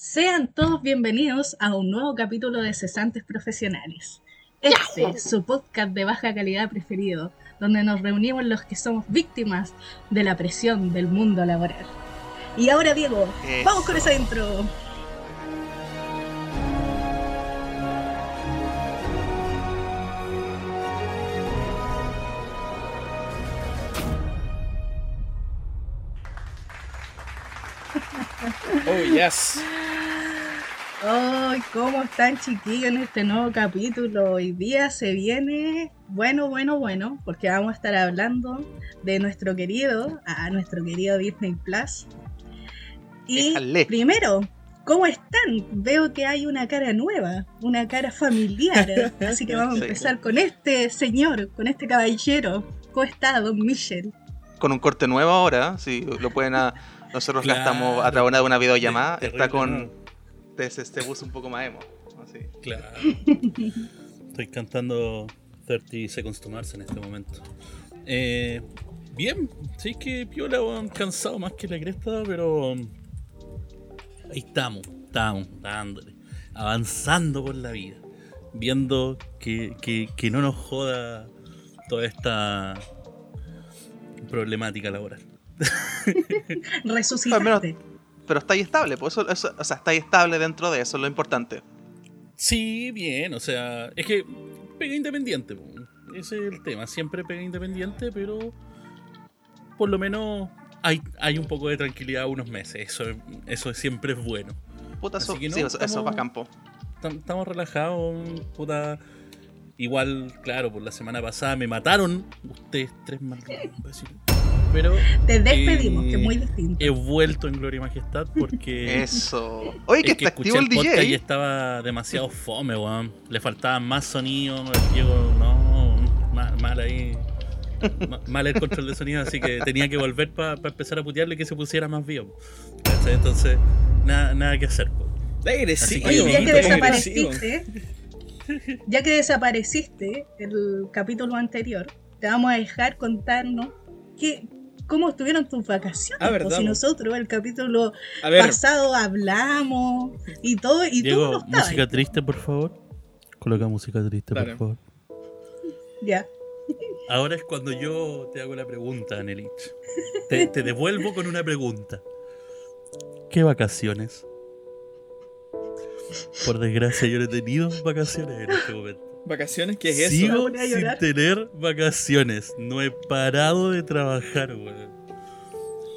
Sean todos bienvenidos a un nuevo capítulo de Cesantes Profesionales. Este es su podcast de baja calidad preferido, donde nos reunimos los que somos víctimas de la presión del mundo laboral. Y ahora, Diego, vamos con esa intro. Oh, yes. Ay, ¿cómo están chiquillos en este nuevo capítulo? Hoy día se viene bueno, bueno, bueno, porque vamos a estar hablando de nuestro querido, a nuestro querido Disney Plus. Y Déjale. primero, ¿cómo están? Veo que hay una cara nueva, una cara familiar. Así que vamos a Sí. empezar con este señor, con este caballero. ¿Cómo está, don Michel? Con un corte nuevo ahora, si lo pueden a- Nosotros la estamos a través de una videollamada. Está con. ¿No? Te, se, se puso un poco más emo. Así. Claro. Estoy cantando 30 Seconds to Mars en este momento. Eh, bien, sí que piola, weón, cansado más que la cresta, pero um, ahí estamos, estamos, dándole, avanzando por la vida, viendo que, que- que no nos joda toda esta problemática laboral. Resucitaste. Pero está ahí estable, pues eso, eso- o sea, está ahí estable dentro de eso, es lo importante. Sí, bien, o sea, es que pega independiente, ese es el tema, siempre pega independiente, pero por lo menos hay, hay un poco de tranquilidad unos meses, eso, eso siempre es bueno. Puta, Así eso, que no, sí, eso, eso estamos- va a campo. Tam- Estamos relajados, puta. Igual, claro, por la semana pasada me mataron ustedes tres malditos. Pero Te despedimos, Eh, que es muy distinto. he vuelto en Gloria y Majestad porque... Eso. Oye, que Es que está escuché activo el el podcast y DJ. estaba demasiado fome, weón. Le faltaba más sonido, el Diego, no, mal, mal ahí. Ma- Mal el control de sonido, así que tenía que volver para empezar a putearle que se pusiera más vivo. ¿cachai? Entonces, nada, nada que hacer. Así que- Oye, ya que desapareciste, ya que desapareciste el capítulo anterior, te vamos a dejar contarnos qué, cómo estuvieron tus vacaciones. Ah, po, verdad, si nosotros el capítulo pasado hablamos y todo, y tú no Diego, estabas. música triste, por favor. Coloca música triste, Claro. por favor. Ya. Ahora es cuando yo te hago la pregunta, Nelich. Te, te devuelvo con una pregunta. ¿Qué vacaciones? Por desgracia, yo no he tenido vacaciones en este momento. Vacaciones, ¿qué es eso? Sigo sin tener vacaciones. No he parado de trabajar, weón.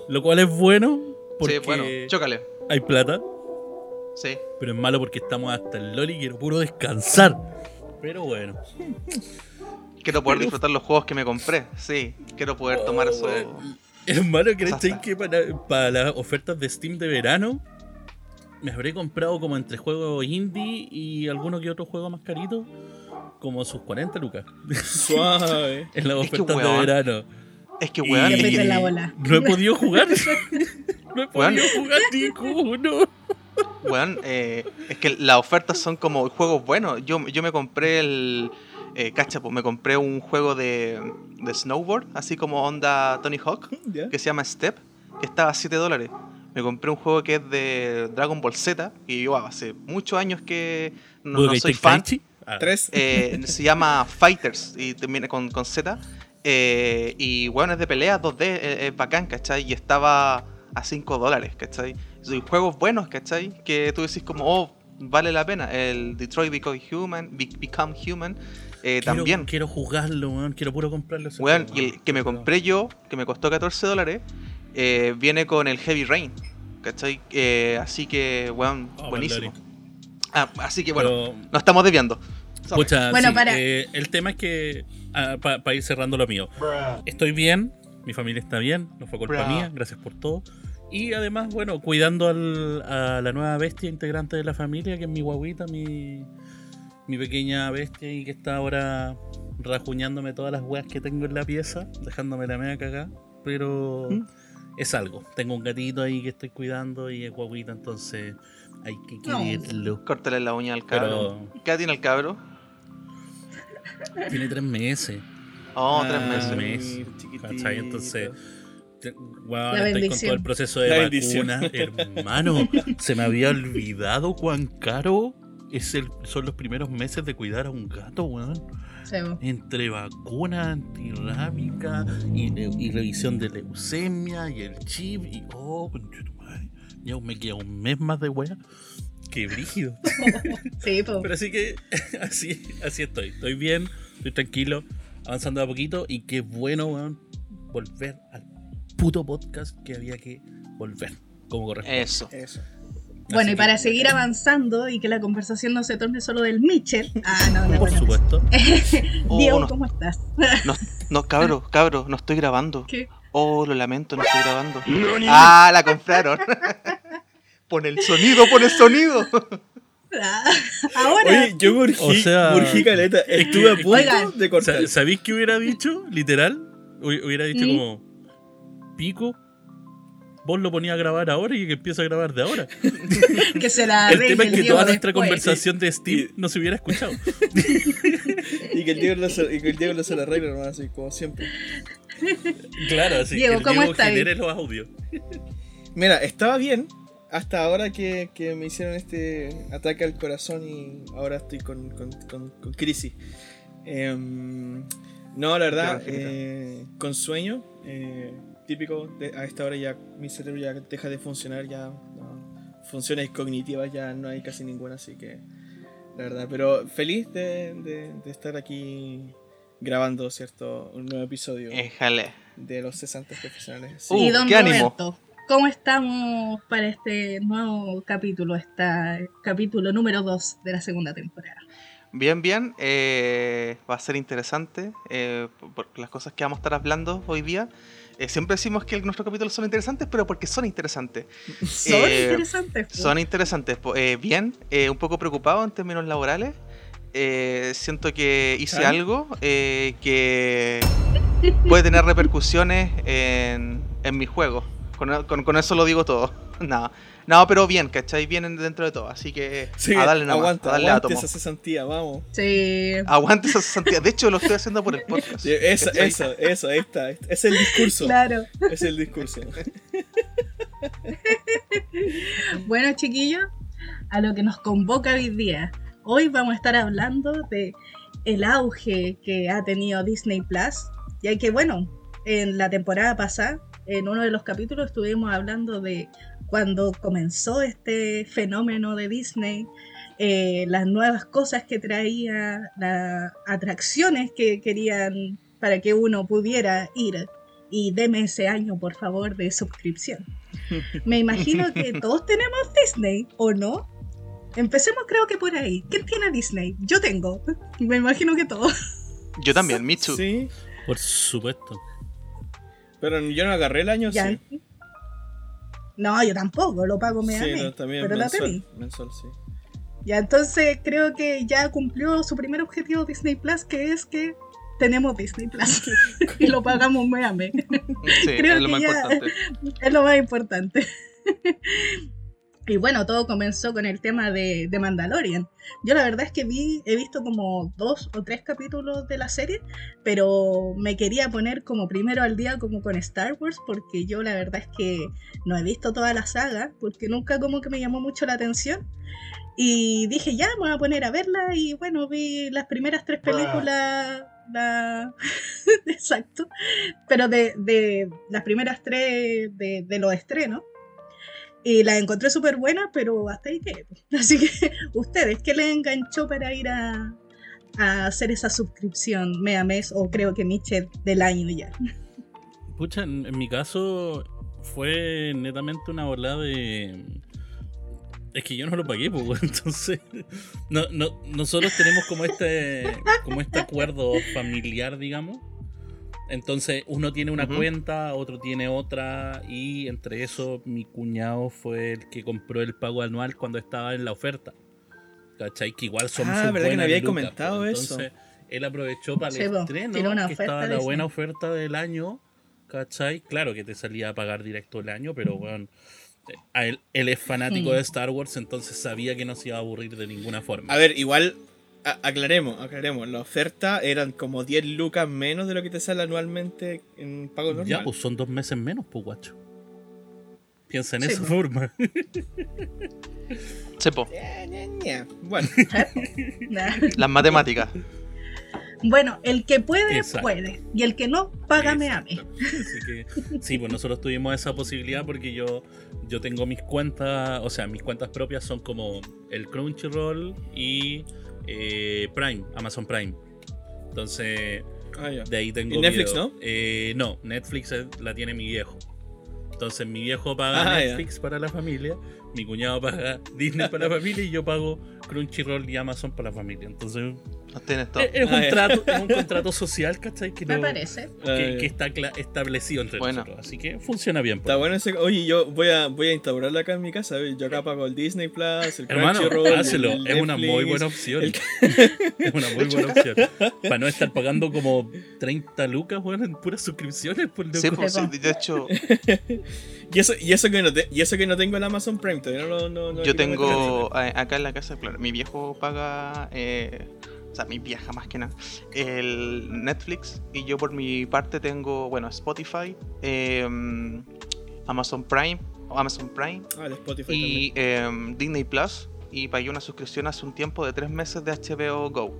Lo cual es bueno porque Sí, bueno, chócale. hay plata, Sí. pero es malo porque estamos hasta el loli y quiero puro descansar. Pero bueno. Quiero poder disfrutar los juegos que me compré. Sí. Quiero poder tomar Oh, eso. weón. Hermano, ¿crees que para, para las ofertas de Steam de verano me habré comprado como entre juegos indie y alguno que otro juego más carito? Como sus 40 lucas Suave. en las Es que, ofertas de verano. Es que, weón. La bola. No he podido jugar. no he Weón. podido jugar ninguno. Weón, eh, es que las ofertas son como juegos buenos. Yo, yo me compré el. Eh, cacha, pues, me compré un juego de, de snowboard, así como onda Tony Hawk, ¿Ya? que se llama Step, que estaba a 7 dólares. Me compré un juego que es de Dragon Ball Z, y yo hace muchos años que no, no soy fan. Ah, Tres. Eh, se llama Fighters y termina con, con Z. Eh, y bueno, es de pelea 2D, es, es bacán, ¿cachai? Y estaba a 5 dólares, ¿cachai? Y juegos buenos, ¿cachai? Que tú decís como, oh, vale la pena. El Detroit Become Human, Be- Become Human, eh, quiero, también. Quiero jugarlo, weón. Quiero puro comprarlo. ese Weón, juego, y el que me compré yo, que me costó 14 dólares, eh, viene con el Heavy Rain, ¿cachai? Eh, así que, weón, Oh, buenísimo. Ah, así que bueno, Pero, nos estamos desviando. Pucha, Bueno, sí, para- eh, el tema es que, para ir cerrando lo mío, estoy bien, mi familia está bien, no fue culpa Bra. mía, gracias por todo. Y además, bueno, cuidando al- a la nueva bestia integrante de la familia, que es mi guaguita, mi, mi pequeña bestia, y que está ahora rajuñándome todas las weas que tengo en la pieza, dejándome la media cagada. Pero ¿Mm? es algo. Tengo un gatito ahí que estoy cuidando y es guaguita, entonces hay que No. quererlo. Córtale la uña al cabro. Pero ¿Qué edad tiene el cabro? tiene tres meses. Oh, Ah, tres meses. mes. chiquitito. ¿Cachai? Entonces, La estoy con bendición. todo el proceso de La bendición. vacuna, hermano. Se me había olvidado cuán caro es el, son los primeros meses de cuidar a un gato, weón. Sí. Entre vacuna antirrábica y revisión de leucemia y el chip y oh, ya me queda un mes más de wea. Qué brígido. Sí, po. Pero así que así, así estoy. Estoy bien, estoy tranquilo, avanzando a poquito y qué bueno, weón, volver al puto podcast que había que volver. Como corresponde. Eso. Eso. Bueno, Así y para que, seguir avanzando y que la conversación no se torne solo del Mitchell. Ah, no, no, Por bueno. supuesto. Oh, Diego, no, ¿cómo estás? no, no, cabro, cabro, no estoy grabando. ¿Qué? Oh, lo lamento, no estoy grabando. Ah, la compraron. pon el sonido, pon el sonido. Ah, Ahora. Oye, yo me urgí, O sea- urgí caleta. Estuve a punto Oigan. de cortar. Sa- ¿Sabéis qué hubiera dicho? Literal. Hu- Hubiera dicho ¿Mm? como pico. Vos lo ponías a grabar ahora y que empieza a grabar de ahora. que se la El tema es que toda nuestra después. conversación de Steam no se hubiera escuchado. Y que el Diego lo se, y que el Diego lo se lo arregla nomás, así como siempre. Claro, así Diego, ¿cómo Diego genere los audios. Mira, estaba bien hasta ahora que, que me hicieron este ataque al corazón y ahora estoy con, con, con- con crisis. Em, no, la verdad, eh, con sueño, eh, típico, de- a esta hora ya mi cerebro ya deja de funcionar, ya no, funciones cognitivas ya no hay casi ninguna, así que la verdad, pero feliz de, de- de estar aquí grabando, ¿cierto? Un nuevo episodio Éjale. de los cesantes profesionales. Sí. Uh, y don qué ánimo. Roberto, ¿cómo estamos para este nuevo capítulo? Está capítulo número 2 de la segunda temporada. Bien, bien. eh, va a ser interesante eh, por las cosas que vamos a estar hablando hoy día. Eh, siempre decimos que nuestros capítulos son interesantes, pero porque son interesantes. Son Eh, interesantes. po. Son interesantes. eh, bien, eh, un poco preocupado en términos laborales. Eh, siento que hice algo eh, que puede tener repercusiones en, en mi juego. Con, con- con eso lo digo todo. No, no, pero bien, ¿cachai? Bien dentro de todo. Así que Sí, a darle nomás, aguanta, a darle aguante átomo. esa cesantía, vamos. Sí. Aguante esa cesantía. De hecho, lo estoy haciendo por el podcast. Sí, eso, ¿cachai? eso, eso, ahí está. Es el discurso. Claro. Es el discurso. Bueno, chiquillos, a lo que nos convoca hoy día. Hoy vamos a estar hablando de el auge que ha tenido Disney Plus, ya que bueno, en la temporada pasada, en uno de los capítulos estuvimos hablando de cuando comenzó este fenómeno de Disney, eh, las nuevas cosas que traía, las atracciones que querían para que uno pudiera ir. Y deme ese año, por favor, de suscripción. Me imagino que todos tenemos Disney, ¿o no? Empecemos creo que por ahí. ¿Quién tiene Disney? Yo tengo. Me imagino que todos. Yo también, Michu. Sí, Por supuesto. pero yo no agarré el año, Ya. sí. No, yo tampoco, lo pago me Sí, no, también pero la tení. mensual, sí. Ya, entonces creo que ya cumplió su primer objetivo Disney Plus, que es que tenemos Disney Plus y lo pagamos mes. Sí, Creo es lo que más ya- importante. es lo más importante. Y bueno, todo comenzó con el tema de, de Mandalorian. Yo la verdad es que vi, he visto como dos o tres capítulos de la serie, pero me quería poner como primero al día como con Star Wars, porque yo la verdad es que no he visto toda la saga, porque nunca como que me llamó mucho la atención. Y dije, ya, me voy a poner a verla y bueno, vi las primeras tres películas, la... exacto, pero de, de las primeras tres de, de los estrenos. Y las encontré súper buenas, pero hasta ahí que. Así que, ustedes, ¿qué les enganchó para ir a, hacer esa suscripción mes a mes o creo que Mitchell del año ya? Pucha, en, en mi caso fue netamente una ola de. Es que yo no lo pagué, pues, entonces. No, no, nosotros tenemos como este. como este acuerdo familiar, digamos. Entonces, uno tiene una cuenta, otro tiene otra, y entre eso, mi cuñado fue el que compró el pago anual cuando estaba en la oferta. ¿Cachai? Que igual son Ah, verdad que habíais lucas, comentado pues. eso. Entonces, él aprovechó para el estreno, una que estaba la buena oferta del año, ¿cachai? Claro que te salía a pagar directo el año, pero bueno, él, él es fanático de Star Wars, entonces sabía que no se iba a aburrir de ninguna forma. A ver, igual aclaremos, aclaremos. La oferta eran como 10 lucas menos de lo que te sale anualmente en pago normal. Ya, pues son dos meses menos, pues guacho. Piensa en Sí, esa pues. forma. Sepo. Bueno, Nah. las matemáticas. Bueno, el que puede, Exacto. puede. Y el que no, págame a mí. Exacto. Así que, sí, pues nosotros tuvimos esa posibilidad porque yo, yo tengo mis cuentas, o sea, mis cuentas propias son como el Crunchyroll y eh, Prime, Amazon Prime. Entonces, ah, de ahí tengo. ¿Y Netflix, video. no? Eh, no, Netflix la tiene mi viejo. Entonces, mi viejo paga Ah. Netflix para la familia, mi cuñado paga Disney para la familia y yo pago Crunchyroll y Amazon para la familia. Entonces, Todo. es, es Ah, un, ya. trato, es un contrato social, ¿cachai? Que, Me no- parece. que, Ah, que está establecido entre Bueno. nosotros. Así que funciona bien. Está pues. bueno ese. Oye, yo voy a, voy a instaurarlo acá en mi casa. Yo acá pago el Disney Plus, el Hermano, Crunchyroll. hácelo. el Es una muy buena opción. el- Es una muy buena opción. Para no estar pagando como 30 lucas, bueno, en puras suscripciones. Por loco. Sí, pues, sí, de hecho, Y eso, y eso que no te- y eso que no tengo el Amazon Prime, todavía no, no, no- no yo tengo acá en la casa, claro, mi viejo paga, eh, o sea, mi vieja más que nada, el Netflix y yo por mi parte tengo, bueno, Spotify, eh, Amazon Prime, Amazon Prime. Ah, el Spotify y eh, Disney Plus y pagué una suscripción hace un tiempo de tres meses de HBO Go.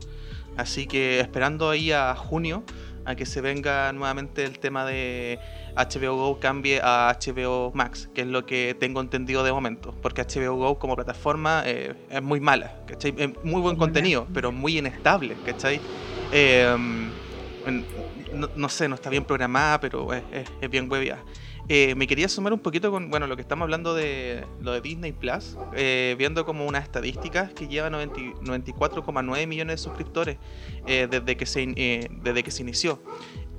Así que esperando ahí a junio a que se venga nuevamente el tema de HBO Go cambie a HBO Max, que es lo que tengo entendido de momento, porque HBO Go como plataforma eh, es muy mala, ¿cachai? Es muy buen contenido, pero muy inestable, ¿cachai? Eh, no, no sé, no está bien programada, pero es, es- es bien hueviada. Eh, me quería sumar un poquito con bueno lo que estamos hablando de lo de Disney Plus, eh, viendo como unas estadísticas que lleva 90 94,9 millones de suscriptores eh, desde, que se, in- desde que se inició.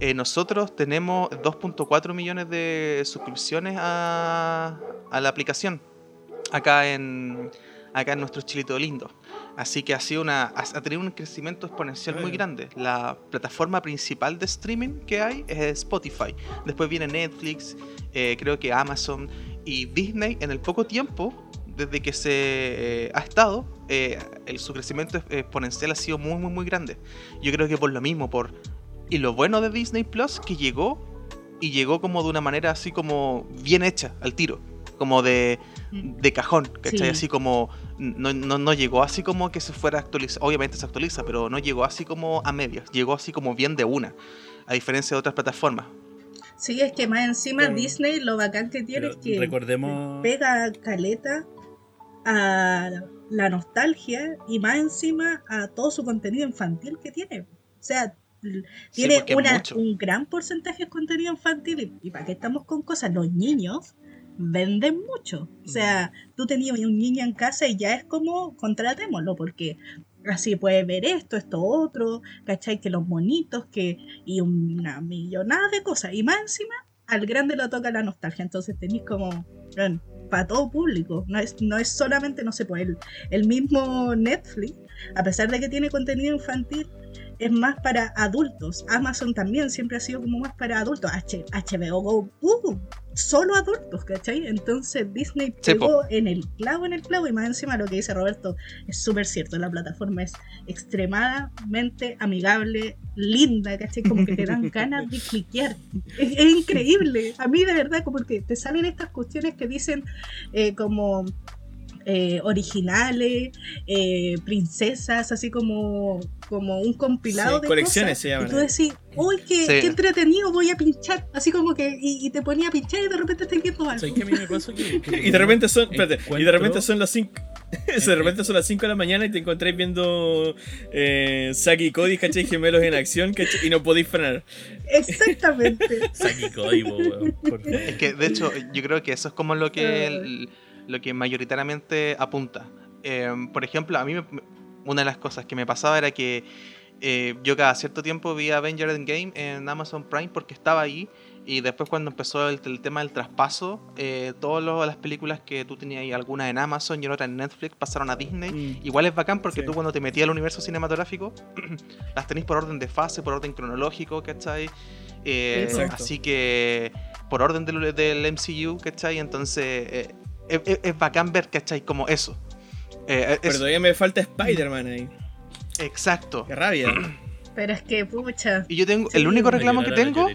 Eh, nosotros tenemos 2.4 millones de suscripciones a, a la aplicación acá en, acá en nuestro chilito lindo. Así que ha, sido una, ha tenido un crecimiento exponencial muy grande. La plataforma principal de streaming que hay es Spotify. Después viene Netflix, eh, creo que Amazon y Disney en el poco tiempo desde que se eh, ha estado, eh, el, su crecimiento ex- exponencial ha sido muy, muy, muy grande. Yo creo que por lo mismo, por... Y lo bueno de Disney Plus, que llegó y llegó como de una manera así como bien hecha, al tiro. Como de, de cajón, ¿cachai? Sí. Así como... No, no, no llegó así como que se fuera a actualizar. Obviamente se actualiza, pero no llegó así como a medias. Llegó así como bien de una. A diferencia de otras plataformas. Sí, es que más encima. Disney lo bacán que tiene es que recordemos. pega caleta a la nostalgia y más encima a todo su contenido infantil que tiene. O sea, Sí, tiene una, un gran porcentaje de contenido infantil y, y para qué estamos con cosas, los niños venden mucho. O sea, tú tenías un niño en casa y ya es como contratémoslo porque así puedes ver esto, esto otro, ¿cachai? Que los monitos, que y una millonada de cosas. Y más encima, al grande lo toca la nostalgia. Entonces tenéis como, para todo público. No es, no es solamente, no sé, pues el, el mismo Netflix, a pesar de que tiene contenido infantil, es más para adultos. Amazon también siempre ha sido como más para adultos. H- HBO Go, uh, solo adultos, ¿cachai? Entonces Disney pegó en el clavo, en el clavo, y más encima lo que dice Roberto es súper cierto. La plataforma es extremadamente amigable, linda, ¿cachai? Como que te dan ganas de cliquear. Es, es increíble. A mí de verdad, como que te salen estas cuestiones que dicen eh, como eh, originales, eh, princesas, así como, como un compilado Sí, de colecciones cosas. se llaman Y tú ahí. decís, uy, qué, Sí. qué entretenido, voy a pinchar. Así como que, y, y te ponía a pinchar y de repente te viendo algo. Y de repente son, espérate, y de repente son las 5 de repente son las 5 de la mañana y te encontráis viendo eh, Saki y Cody, ¿cachai? Gemelos en acción, ¿cachai? Y no podéis frenar. Exactamente. Saki weón, por favor. Es que, de hecho, yo creo que eso es como lo que, Eh. el- lo que mayoritariamente apunta. Eh, por ejemplo, a mí me- una de las cosas que me pasaba era que eh, yo cada cierto tiempo vi Avenger Endgame en Amazon Prime porque estaba ahí y después cuando empezó el, el tema del traspaso, eh, todas las películas que tú tenías ahí, algunas en Amazon y otras en Netflix, pasaron a Disney. Mm. Igual es bacán porque Sí. tú cuando te metías al universo cinematográfico, las tenés por orden de fase, por orden cronológico, ¿cachai? Eh, así que por orden del, del MCU, ¿cachai? Entonces eh, es, es- es bacán ver, ¿cachai? Como eso. Eh, Pero es- todavía me falta Spider-Man ahí. Exacto. Qué rabia. Pero es que, pucha. Y yo tengo, Sí, el único reclamo que tengo,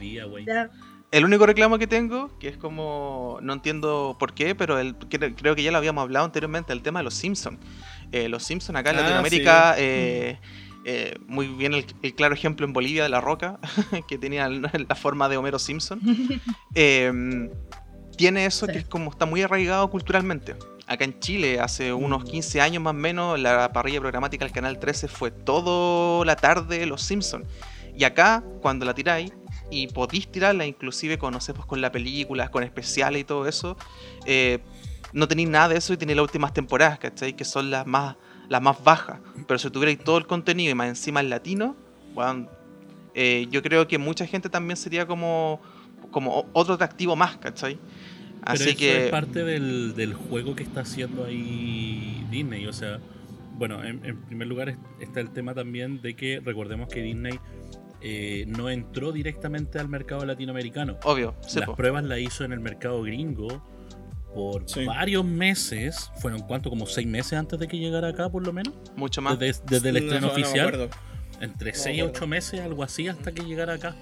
el único reclamo que tengo, que es como, no entiendo por qué, pero el, creo, creo que ya lo habíamos hablado anteriormente, el tema de los Simpsons. los Simpsons acá en Ah, Latinoamérica, eh, eh, muy bien el, el claro ejemplo en Bolivia de La Roca, que tenía la forma de Homero Simpson. Tiene eso Sí. que es como está muy arraigado culturalmente. Acá en Chile, hace unos 15 años más o menos, la parrilla programática del Canal 13 fue toda la tarde Los Simpsons. Y acá, cuando la tiráis, y podéis tirarla inclusive con, no sé, pues con la película, con especiales y todo eso, eh, no tenéis nada de eso y tenéis las últimas temporadas, ¿cachai? Que son las más, las más bajas. Pero si tuvierais todo el contenido y más encima el latino, weón, eh, yo creo que mucha gente también sería como, como otro atractivo más, ¿cachai? Pero eso que... es parte del, del juego que está haciendo ahí Disney. O sea, bueno, en, en primer lugar es- está el tema también de que recordemos que Disney eh, no entró directamente al mercado latinoamericano. Obvio, sí, Las po. pruebas las hizo en el mercado gringo por Sí. varios meses. ¿Fueron cuánto? ¿Como seis meses antes de que llegara acá, por lo menos? mucho más. Desde, desde el No, estreno no, no me oficial. acuerdo. entre No 6 y. 8 meses, algo así, hasta que llegara acá.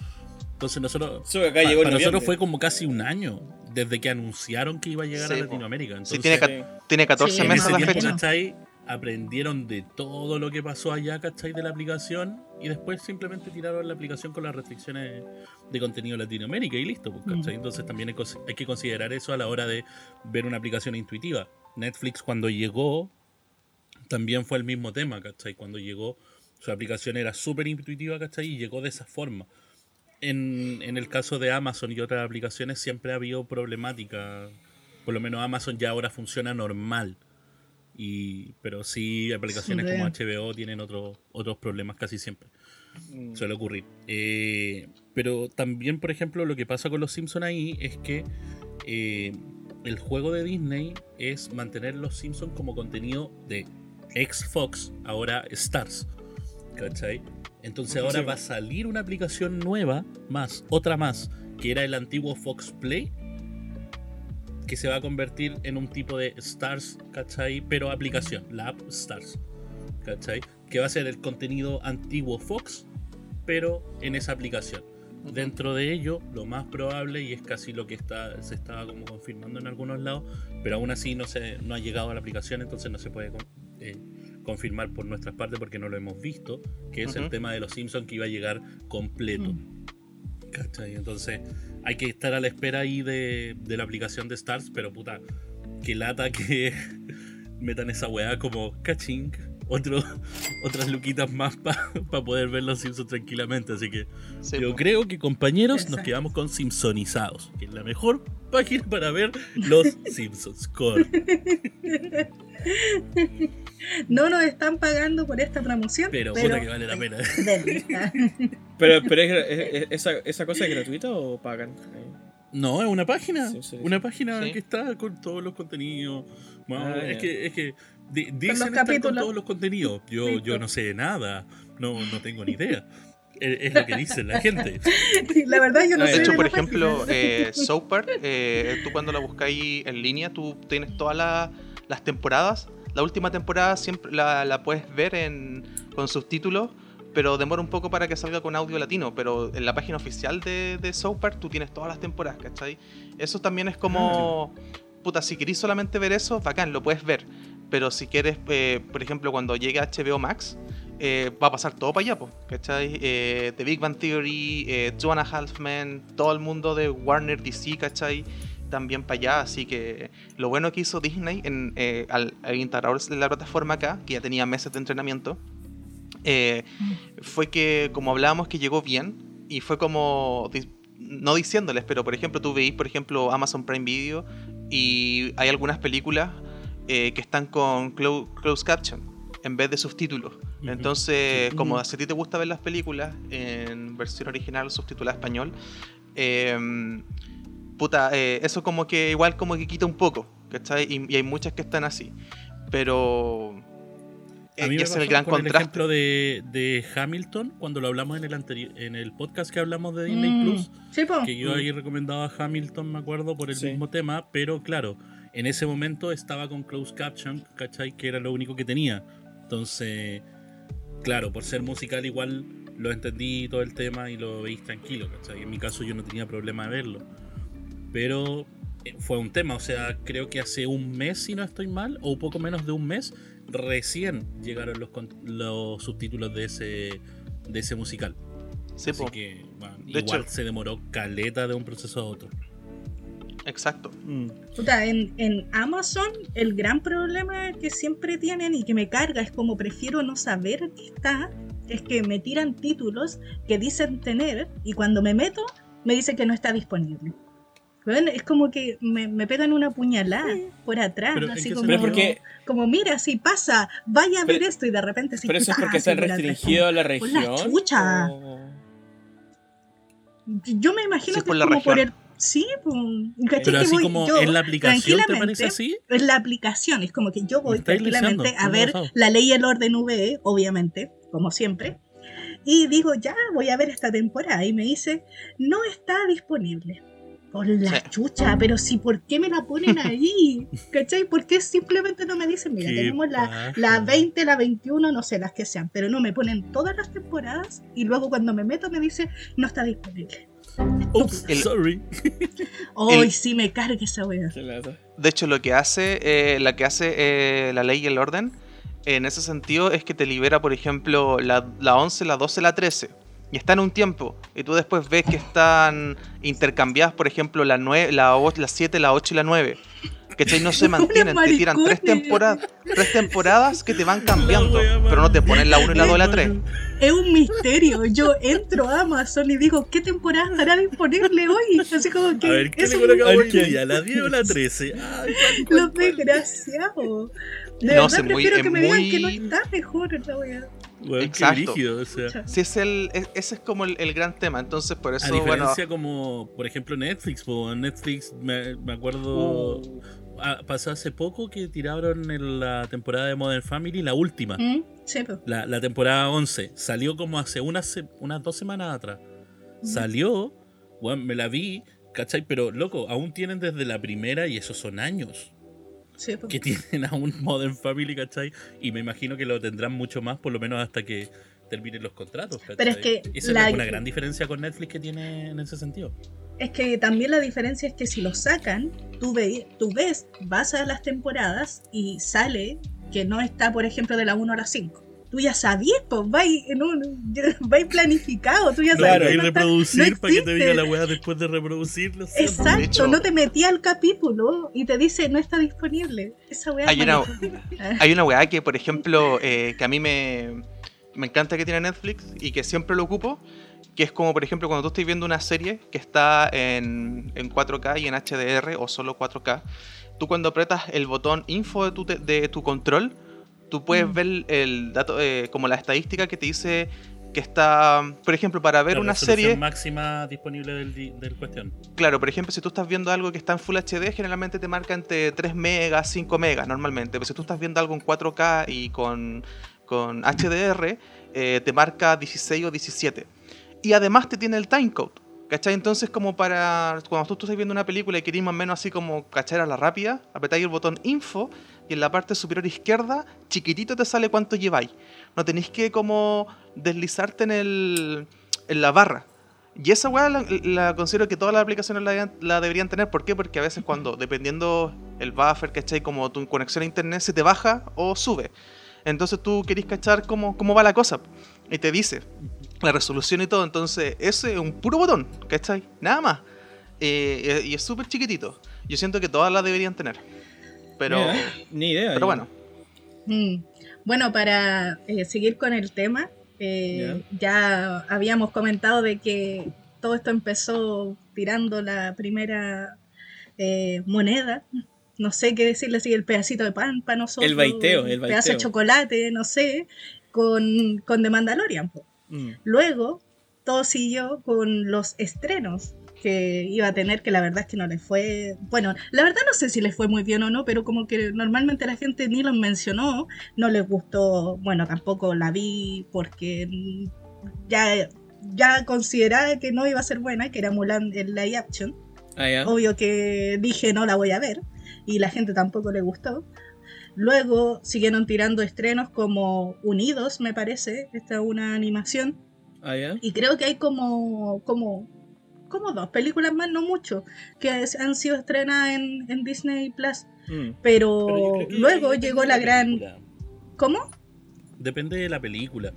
Entonces nosotros... Sí, acá pa- llegó en para nosotros fue como casi un año desde que anunciaron que iba a llegar Sí, a. Latinoamérica. Sí, Entonces, tiene, Sí. tiene 14 Sí, en meses ese la tiempo, fecha. ¿cachai? Aprendieron de todo lo que pasó allá, ¿cachai? De la aplicación y después simplemente tiraron la aplicación con las restricciones de contenido Latinoamérica y listo, pues, ¿cachai? Entonces también hay que considerar eso a la hora de ver una aplicación intuitiva. Netflix cuando llegó también fue el mismo tema, ¿cachai? Cuando llegó su aplicación era súper intuitiva, ¿cachai? Y llegó de esa forma. En, en el caso de Amazon y otras aplicaciones siempre ha habido problemática. Por lo menos Amazon ya ahora funciona normal. Y, pero sí, aplicaciones como HBO tienen otros otros problemas casi siempre. Mm. Suele ocurrir. Eh, pero también, por ejemplo, lo que pasa con los Simpsons ahí es que eh, el juego de Disney es mantener los Simpsons como contenido de ex Fox, ahora Stars. ¿Cachai? Entonces ahora Sí. va a salir una aplicación nueva, más, otra más, que era el antiguo Fox Play, que se va a convertir en un tipo de Stars, ¿cachai? Pero aplicación, la app Stars, ¿cachai? Que va a ser el contenido antiguo Fox, pero en esa aplicación. Dentro de ello, lo más probable, y es casi lo que está, se estaba como confirmando en algunos lados, pero aún así no, se, no ha llegado a la aplicación, entonces no se puede eh, confirmar por nuestras partes porque no lo hemos visto, que es el tema de los Simpsons que iba a llegar completo. ¿Cachai? Entonces hay que estar a la espera ahí de, de la aplicación de Stars, pero puta, que lata que metan esa weá como caching, otro, otras luquitas más para poder ver los Simpsons tranquilamente. Así que Sí, yo po. creo que compañeros nos Exacto. quedamos con Simpsonizados, que es la mejor página para ver los Simpsons. Con No nos están pagando por esta promoción. pero Pero, puta que vale la pena. Pero, pero es es- es- esa, ¿esa cosa es gratuita o pagan? No, es una página. Sí, sí, sí. Una página Sí. que está con todos los contenidos. Bueno, Ah, es, ya. que, es que di- dicen estar con todos los contenidos. Yo, Listo. yo no sé nada. No, no tengo ni idea. Es, es lo que dice la gente. La verdad, yo no Ah, sé. De hecho, por ejemplo, eh, South Park, eh, tú cuando la buscáis en línea, tú tienes todas la- las temporadas. La última temporada siempre la, la puedes ver en, con subtítulos, pero demora un poco para que salga con audio latino. Pero en la página oficial de, de South Park tú tienes todas las temporadas, ¿cachai? Eso también es como... Puta, si queréis solamente ver eso, bacán, lo puedes ver. Pero si quieres, eh, por ejemplo, cuando llegue a HBO Max, eh, va a pasar todo para allá, po, ¿cachai? Eh, The Big Bang Theory, eh, Two and a Half Men, todo el mundo de Warner DC, ¿cachai? También para allá, así que lo bueno que hizo Disney en, eh, al, al integrar la plataforma acá, que ya tenía meses de entrenamiento, eh, fue que, como hablábamos, que llegó bien y fue como, no diciéndoles, pero por ejemplo, tú veis, por ejemplo, Amazon Prime Video y hay algunas películas eh, que están con clo- closed caption en vez de subtítulos. Entonces, Sí. como si a ti te gusta ver las películas en versión original subtitulada español, eh, puta, eh, eso como que igual como que quita un poco, ¿cachai? Y, y hay muchas que están así. Pero A eh, mí me es el gran con el contraste. ejemplo de, de Hamilton, cuando lo hablamos en el anterior, en el podcast que hablamos de Disney Mm, Plus, Sí, que yo ahí recomendaba Hamilton, me acuerdo, por el Sí. mismo tema, pero claro, en ese momento estaba con closed caption, ¿cachai? Que era lo único que tenía. Entonces, claro, por ser musical igual lo entendí todo el tema y lo veis tranquilo, ¿cachai? En mi caso yo no tenía problema de verlo. Pero eh, fue un tema, o sea, creo que hace un mes, si no estoy mal, o poco menos de un mes, recién llegaron los, subtítulos de ese, de ese musical. Sí, Así que, bueno, De igual hecho- se demoró caleta de un proceso a otro. Exacto. Mm. Puta, en, en Amazon el gran problema que siempre tienen y que me carga es como prefiero no saber qué está, es que me tiran títulos que dicen tener y cuando me meto me dice que no está disponible. Bueno, es como que me, me pegan una puñalada por atrás, Pero, ¿en así como, porque, como mira, si pasa, vaya a ver esto y de repente se pero eso es porque está restringido a la región. chucha. o- Yo me imagino Sí, que por es la como por el... Sí, pues, ¿cachai? Pero Que así voy como yo en la aplicación te tranquilamente- parece así, en la aplicación. Es como que yo voy tranquilamente lisiando, a ver la ley y el orden VE, obviamente, como siempre. Y digo, ya voy a ver esta temporada. Y me dice, no está disponible. Por la Sí. chucha, pero si, ¿por qué me la ponen ahí? ¿Cachai? ¿Por qué simplemente no me dicen, mira, Qué tenemos la, la 20, la 21, no sé, las que sean, pero no me ponen todas las temporadas y luego cuando me meto me dice, no está disponible. Oops, El- sorry. Hoy El- sí me carga esa lata. De hecho, lo que hace, eh, la que hace eh, la ley y el orden, en ese sentido, es que te libera, por ejemplo, la, la 11, la 12, la 13. Y está en un tiempo. Y tú después ves que están intercambiadas, por ejemplo, la, 9, la, 8, la 7, la 8 y la 9. ¿Cachai? No se mantienen. Te tiran tres temporadas, tres temporadas que te van cambiando. Pero no te ponen la 1 y la 2 y la 3. Es un misterio. Yo entro a Amazon y digo, ¿qué temporada estará disponible hoy? Así como que A ver, ¿qué es le un coloca hoy ¿qué? día? ¿La 10 o la 13? Ay, ¿cuál, cuál, Los desgraciados. De No, verdad muy- prefiero es que me digan que no muy- está mejor la wea. Weón, qué Exacto. brígido, o sea. Sí, es el, es- ese es como el, el gran tema. Entonces, por A eso, bueno. diferencia como, por ejemplo, Netflix, po, en Netflix me, me acuerdo, Uh, ah, pasó hace poco que tiraron en la temporada de Modern Family, la última, ¿Mm? Sí, pues. la, la temporada 11, salió como hace unas, unas dos semanas atrás. Salió, me la vi, ¿cachai? Pero, loco, aún tienen desde la primera y esos son años Sí, pues. que tienen aún Modern Family, ¿cachai? Y me imagino que lo tendrán mucho más, por lo menos hasta que terminen los contratos, ¿cachai? Pero es que Esa la- es una gran diferencia con Netflix que tiene en ese sentido. Es que también la diferencia es que si lo sacan, tú, ve, tú ves, vas a las temporadas y sale que no está, por ejemplo, de la 1 a la 5. Tú ya sabías, pues, vais en un, vais planificado, tú ya Claro, sabías. y no está- reproducir no para que te diga existe. la weá después de reproducirlo. Exacto, no te metí al capítulo y te dice no está disponible. Esa weá Hay es una- Hay una weá que, por ejemplo, eh, que a mí me, me encanta que tiene Netflix y que siempre lo ocupo, que es como, por ejemplo, cuando tú estás viendo una serie que está en, en 4K y en HDR o solo 4K, tú cuando apretas el botón info de tu, te- de tu control, tú puedes Mm. ver el dato, eh, como la estadística que te dice que está, por ejemplo, para ver La una serie... máxima disponible del, del cuestión. Claro, por ejemplo, si tú estás viendo algo que está en Full HD, generalmente te marca entre 3 megas, 5 megas normalmente. Pero si tú estás viendo algo en 4K y con, con HDR, eh, te marca 16 o 17. Y además te tiene el timecode. ¿Cachai? Entonces, como para. Cuando tú, tú estás viendo una película y querés más o menos así como cachar a la rápida, apretáis el botón info y en la parte superior izquierda, chiquitito te sale cuánto lleváis. No tenéis que como deslizarte en, el, en la barra. Y esa weá la, la considero que todas las aplicaciones la, deberían- la deberían tener. ¿Por qué? Porque a veces cuando, dependiendo el buffer, ¿cachai? Como tu conexión a internet se te baja o sube. Entonces tú querés cachar cómo, cómo va la cosa. Y te dice la resolución y todo. Entonces ese es un puro botón, ¿cachai? Nada más. Eh, y es súper chiquitito. Yo siento que todas las deberían tener. Pero, Mira, ni idea. pero yo. bueno. Mm. Bueno, para eh, seguir con el tema, eh, ya habíamos comentado de que todo esto empezó tirando la primera eh, moneda. No sé qué decirle así, el pedacito de pan para nosotros. El baiteo, el pedazo de baiteo. chocolate, no sé, con, con The Mandalorian. po. Mm. Luego, todo siguió con los estrenos que iba a tener, que la verdad es que no les fue. Bueno, la verdad no sé si les fue muy bien o no, pero como que normalmente la gente ni los mencionó, no les gustó. Bueno, tampoco la vi porque ya, ya consideraba que no iba a ser buena, que era Mulan en live action. Ah. Obvio que dije no la voy a ver y la gente tampoco le gustó. Luego siguieron tirando estrenos como Unidos, me parece. Esta es una animación. Ah, ya. Y creo que hay como, como, como dos películas más, no mucho, que han sido estrenadas en, en Disney Plus. Mm. Pero, luego llegó la gran. ¿Cómo? Depende de la película.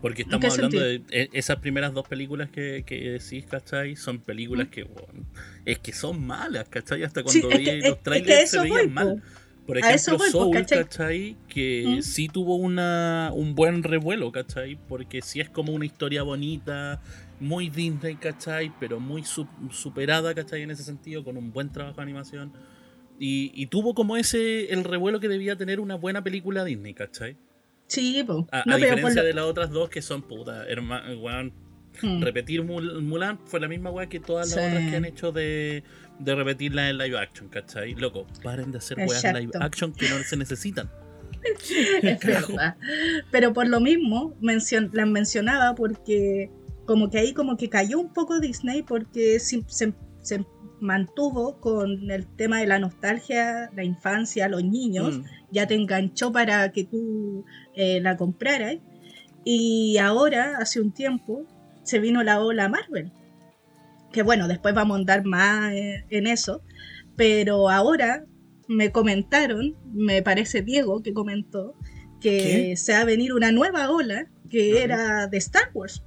Porque ¿En qué estamos hablando sentido? de e- esas primeras dos películas que, que decís, ¿cachai? Son películas que, bueno, es que son malas, ¿cachai? Hasta Sí, cuando es que- veías es- los es trailers que se veían voy, mal. po. Por eso ejemplo, voy, po, Soul, ¿cachai? ¿cachai? Que ¿Mm? sí tuvo una, un buen revuelo, ¿cachai? Porque sí es como una historia bonita, muy Disney, ¿cachai? Pero muy su- superada, ¿cachai? En ese sentido, con un buen trabajo de animación. Y, y tuvo como ese, el revuelo que debía tener una buena película Disney, ¿cachai? Sí, po. A, no, diferencia lo- de las otras dos que son puta, hermano, Mm. repetir Mul- Mulan fue la misma weá que todas las Sí. otras que han hecho de, de repetirla en live action, ¿cachai? Loco, paren de hacer weas live Exacto. action que no se necesitan. es verdad. Pero por lo mismo, mencion las mencionaba porque como que ahí como que cayó un poco Disney porque se mantuvo con el tema de la nostalgia, la infancia, los niños, Mm. ya te enganchó para que tú eh, la compraras. Y ahora, hace un tiempo, se vino la ola Marvel. Que bueno, después vamos a andar más eh, en eso. Pero ahora me comentaron, me parece Diego que comentó, que ¿Qué? se va a venir una nueva ola que era de Star Wars.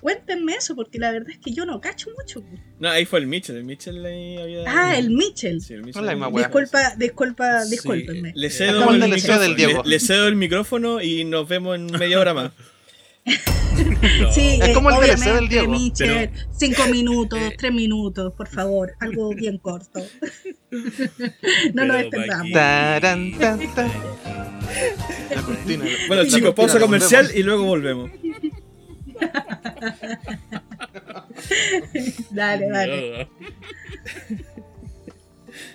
Cuéntenme eso, porque la verdad es que yo no cacho mucho. No, ahí fue el Mitchell. El Mitchell ahí había. Ah, el Mitchell. Sí, el No la Mitchell. Disculpa, disculpa, Sí. discúlpenme. Le Eh, cedo, el le, le cedo el micrófono y nos vemos en media hora más. No. Sí, Es eh, como el DLC del Diego. Mitchell, cinco minutos, Eh. tres minutos, por favor, algo bien corto. no nos Pero, extendamos. La cortina, Bueno, la chicos, cortina, pausa comercial volvemos. y luego volvemos. Dale, dale.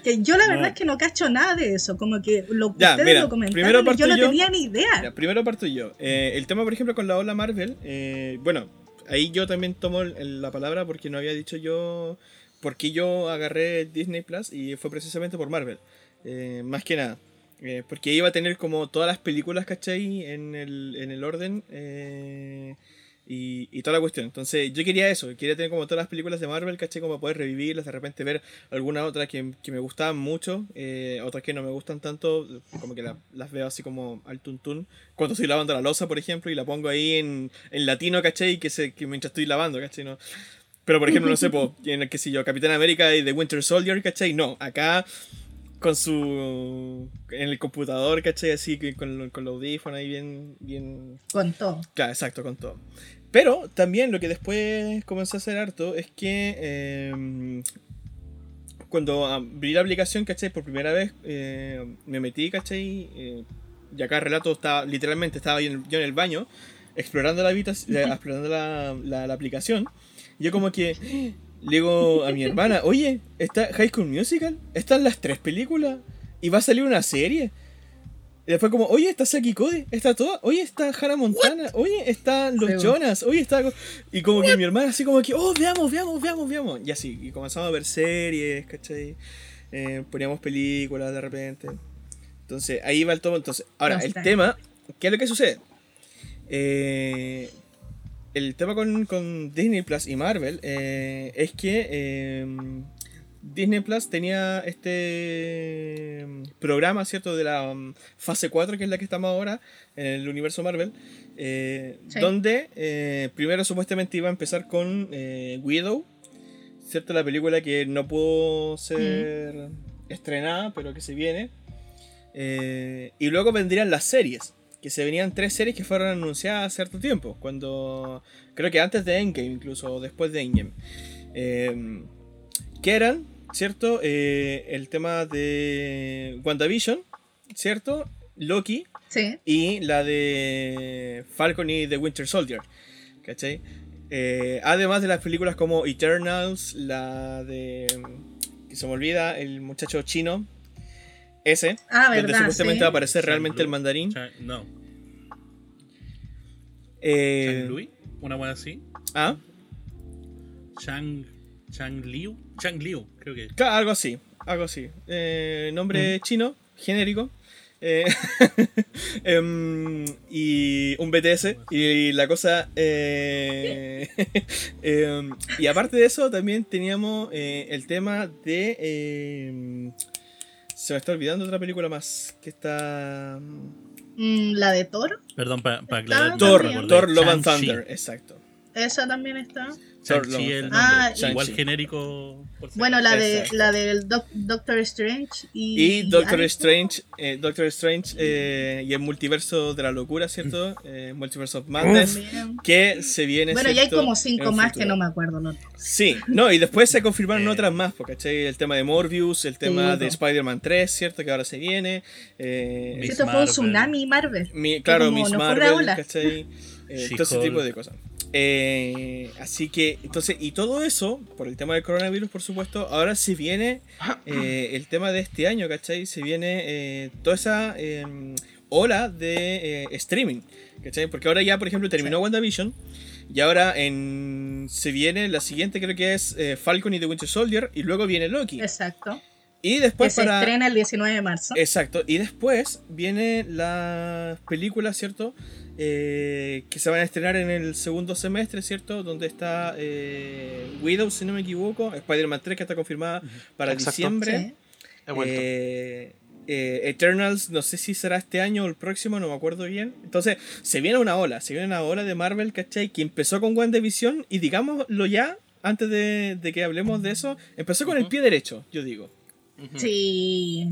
Que yo la verdad No. es que no cacho nada de eso, como que lo que Ya, ustedes mira, lo comentaron yo parto no yo. tenía ni idea. Ya, primero parto yo. Eh, el tema, por ejemplo, con la ola Marvel, eh, bueno, ahí yo también tomo el- la palabra porque no había dicho yo por qué yo agarré Disney Plus y fue precisamente por Marvel. Eh, más que nada. Eh, porque iba a tener como todas las películas, ¿cachai? En el, en el orden. Y, y toda la cuestión. Entonces yo quería eso, quería tener como todas las películas de Marvel, ¿cachai? Como poder revivirlas, de repente ver alguna otra que, que me gustaban mucho, eh, otras que no me gustan tanto, como que la- las veo así como al tuntún. Cuando estoy lavando la losa, por ejemplo, y la pongo ahí en, en latino, ¿cachai? Que, se, que mientras estoy lavando, ¿cachai? No. Pero por ejemplo, no sé, po, en el que si yo, Capitán América y The Winter Soldier, ¿cachai? No, acá con su. en el computador, ¿cachai? Así con, con los audífonos ahí bien, bien Con todo. Claro, exacto, con todo. Pero también lo que después comencé a hacer harto es que eh, cuando abrí la aplicación, ¿cachai? Por primera vez eh, me metí, ¿cachai? Eh, y acá el relato estaba, literalmente estaba yo en, yo en el baño, explorando la, habitación, eh, explorando la, la- la aplicación. Y yo como que le digo a mi hermana, oye, ¿está High School Musical? ¿Están las tres películas? ¿Y va a salir una serie? Y después como, oye, está Saki Cody, está toda, oye, está Hannah Montana, oye, están los. Jonas, oye, está... Y como que mi hermana así como que, oh, veamos, veamos, veamos, veamos. Y así, y comenzamos a ver series, ¿cachai? Eh, poníamos películas de repente. Entonces, ahí va el todo. Entonces, ahora, el tema, ¿qué es lo que sucede? Eh, el tema con, con Disney Plus y Marvel eh, es que eh, Disney Plus tenía este programa, ¿cierto? De la um, fase 4, que es la que estamos ahora, en el universo Marvel, eh, Sí. donde eh, primero supuestamente iba a empezar con eh, Widow, ¿cierto? La película que no pudo ser estrenada, pero que se viene. Eh, y luego vendrían las series, que se venían tres series que fueron anunciadas hace cierto tiempo, cuando creo que antes de Endgame, incluso o después de Endgame. Eh, que eran, ¿cierto? Eh, el tema de WandaVision, ¿cierto? Loki Sí. y la de Falcon y The Winter Soldier, ¿cachai? Eh, además de las películas como Eternals, la de... que se me olvida, el muchacho chino, ese, Ah, donde verdad. supuestamente sí. va a aparecer realmente el mandarín. No, Eh, Shang-Lui, una buena así. ah, Shang, Shang Liu, Shang Liu, creo que. claro, algo así, algo así. Eh, nombre chino, genérico. eh, em, y un BTS. Y la cosa. eh, em, y aparte de eso, también teníamos eh, el tema de. Se me está olvidando otra película más. Que está. Mm, la de Thor, Perdón, para aclarar. Thor, Thor, Love and. Thunder, exacto. Esa también está. Shang-Chi el nombre. Ah, Igual genérico. por Bueno, la de la del Doc- Doctor Strange y, Y Doctor. Strange, eh, Doctor Strange eh, y el multiverso de la locura, ¿cierto? Eh, Multiverse of Madness. Que se viene. Bueno, ya hay como cinco más que no me acuerdo. ¿no? Sí, no, y después se confirmaron Eh. otras más, porque ¿cachai? El tema de Morbius, el tema Sí, de no. Spider-Man 3, ¿cierto? Que ahahora se viene. eh, Esto fue un tsunami Marvel. mi- claro, como Miss no Marvel. ¿cachai? Eh, todo ese tipo de cosas. Eh, así que, entonces, y todo eso, por el tema del coronavirus, por supuesto, ahora se viene eh, el tema de este año, ¿cachai? Se viene eh, toda esa eh, ola de eh, streaming, ¿cachai? Porque ahora ya, por ejemplo, terminó WandaVision y ahora en, se viene la siguiente, creo que es Falcon y The Winter Soldier, y luego viene Loki. Exacto. Y Que después se para... estrena el 19 de marzo. Exacto, y después viene las películas, ¿cierto? Eh, que se van a estrenar en el segundo semestre, ¿cierto? Donde está eh, Widow, si no me equivoco, Spider-Man 3 que está confirmada para Exacto. diciembre. Sí. Eh, eh, Eternals, no sé si será este año o el próximo, no me acuerdo bien. Entonces, se viene una ola, se viene una ola de Marvel, ¿cachai? Que empezó con WandaVision y digámoslo ya, antes de, de que hablemos de eso, empezó con el pie derecho, yo digo. Sí.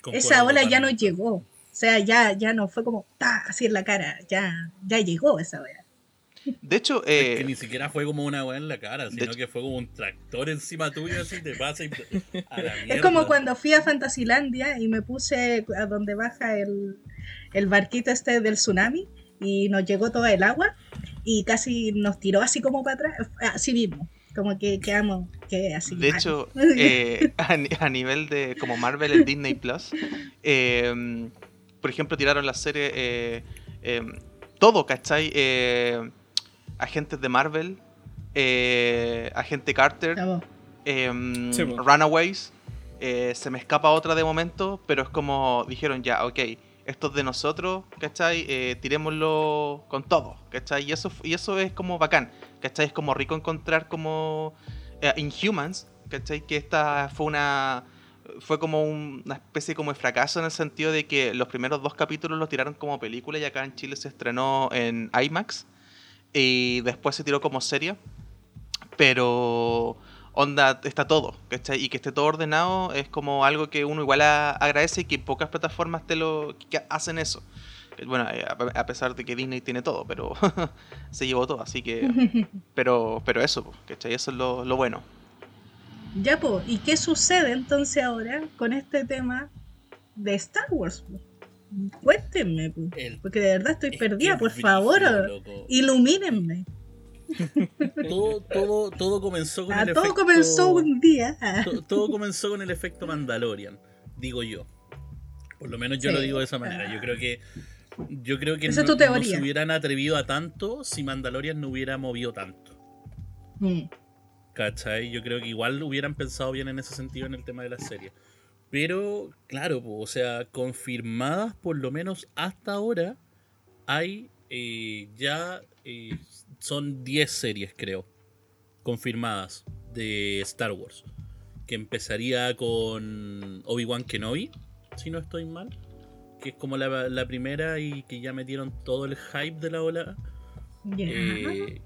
Concuerdo Esa ola ya no llegó. O sea, ya, ya no fue como ta, así en la cara. Ya, ya llegó esa ola. De hecho, Es que eh, ni siquiera fue como una weá en la cara, sino hecho- que fue como un tractor encima tuyo, así te pasa y te- a la mierda. Es como cuando fui a Fantasilandia y me puse a donde baja el, el barquito este del tsunami y nos llegó todo el agua y casi nos tiró así como para atrás. Así mismo. Como que quedamos que así. de mal. hecho, eh, a, ni- a nivel de como Marvel en Disney Plus, eh, por ejemplo, tiraron la serie eh, eh, todo, ¿cachai? Eh, agentes de Marvel, eh, Agente Carter, em, Sí. Runaways. eh, se me escapa otra de momento, pero es como dijeron ya, ok, esto es de nosotros, ¿cachai? Eh, tirémoslo con todo, ¿cachai? Y eso, y eso es como bacán, ¿cachai? Es como rico encontrar como eh, Inhumans, ¿cachai? Que esta fue una... Fue como un- una especie como de fracaso en el sentido de que los primeros dos capítulos los tiraron como película y acá en Chile se estrenó en IMAX y después se tiró como serie. Pero onda, está todo, ¿cachai? Y que esté todo ordenado es como algo que uno igual a- agradece y que pocas plataformas te lo que hacen eso. Que, Bueno, eh, a a pesar de que Disney tiene todo, pero se llevó todo, así que... Pero, pero eso, ¿cachai? Eso es lo, lo bueno. Ya, po, ¿y qué sucede entonces ahora con este tema de Star Wars? po? Cuéntenme, po, El- porque de verdad estoy Es perdida, por favor, loco. ilumínenme. Todo, todo, todo comenzó con Ah, el todo efecto... comenzó un día. to- todo comenzó con el efecto Mandalorian, digo yo. Por lo menos yo lo digo de esa manera. Yo creo que yo creo que no, se hubieran atrevido a tanto si Mandalorian no hubiera movido tanto. Mm. ¿Cachai? Yo creo que igual hubieran pensado bien en ese sentido en el tema de la serie. Pero, claro, po, o sea, confirmadas por lo menos hasta ahora, hay eh, ya, eh, son 10 series creo, confirmadas de Star Wars. Que empezaría con Obi-Wan Kenobi, si no estoy mal. Que es como la, la primera y que ya metieron todo el hype de la ola. Ya. Eh,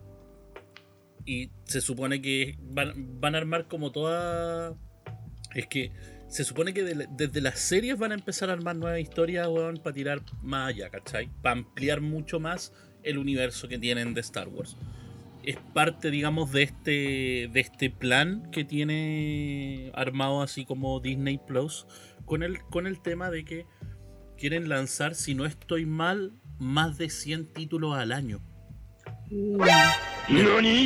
y se supone que van, van a armar como toda. Es que se supone que desde las series van a empezar a armar nuevas historias, weón, para tirar más allá, ¿cachai? Para ampliar mucho más el universo que tienen de Star Wars. Es parte, digamos, de este, de este plan que tiene armado así como Disney Plus con el, con el tema de que quieren lanzar, si no estoy mal, más de 100 títulos al año. Uh,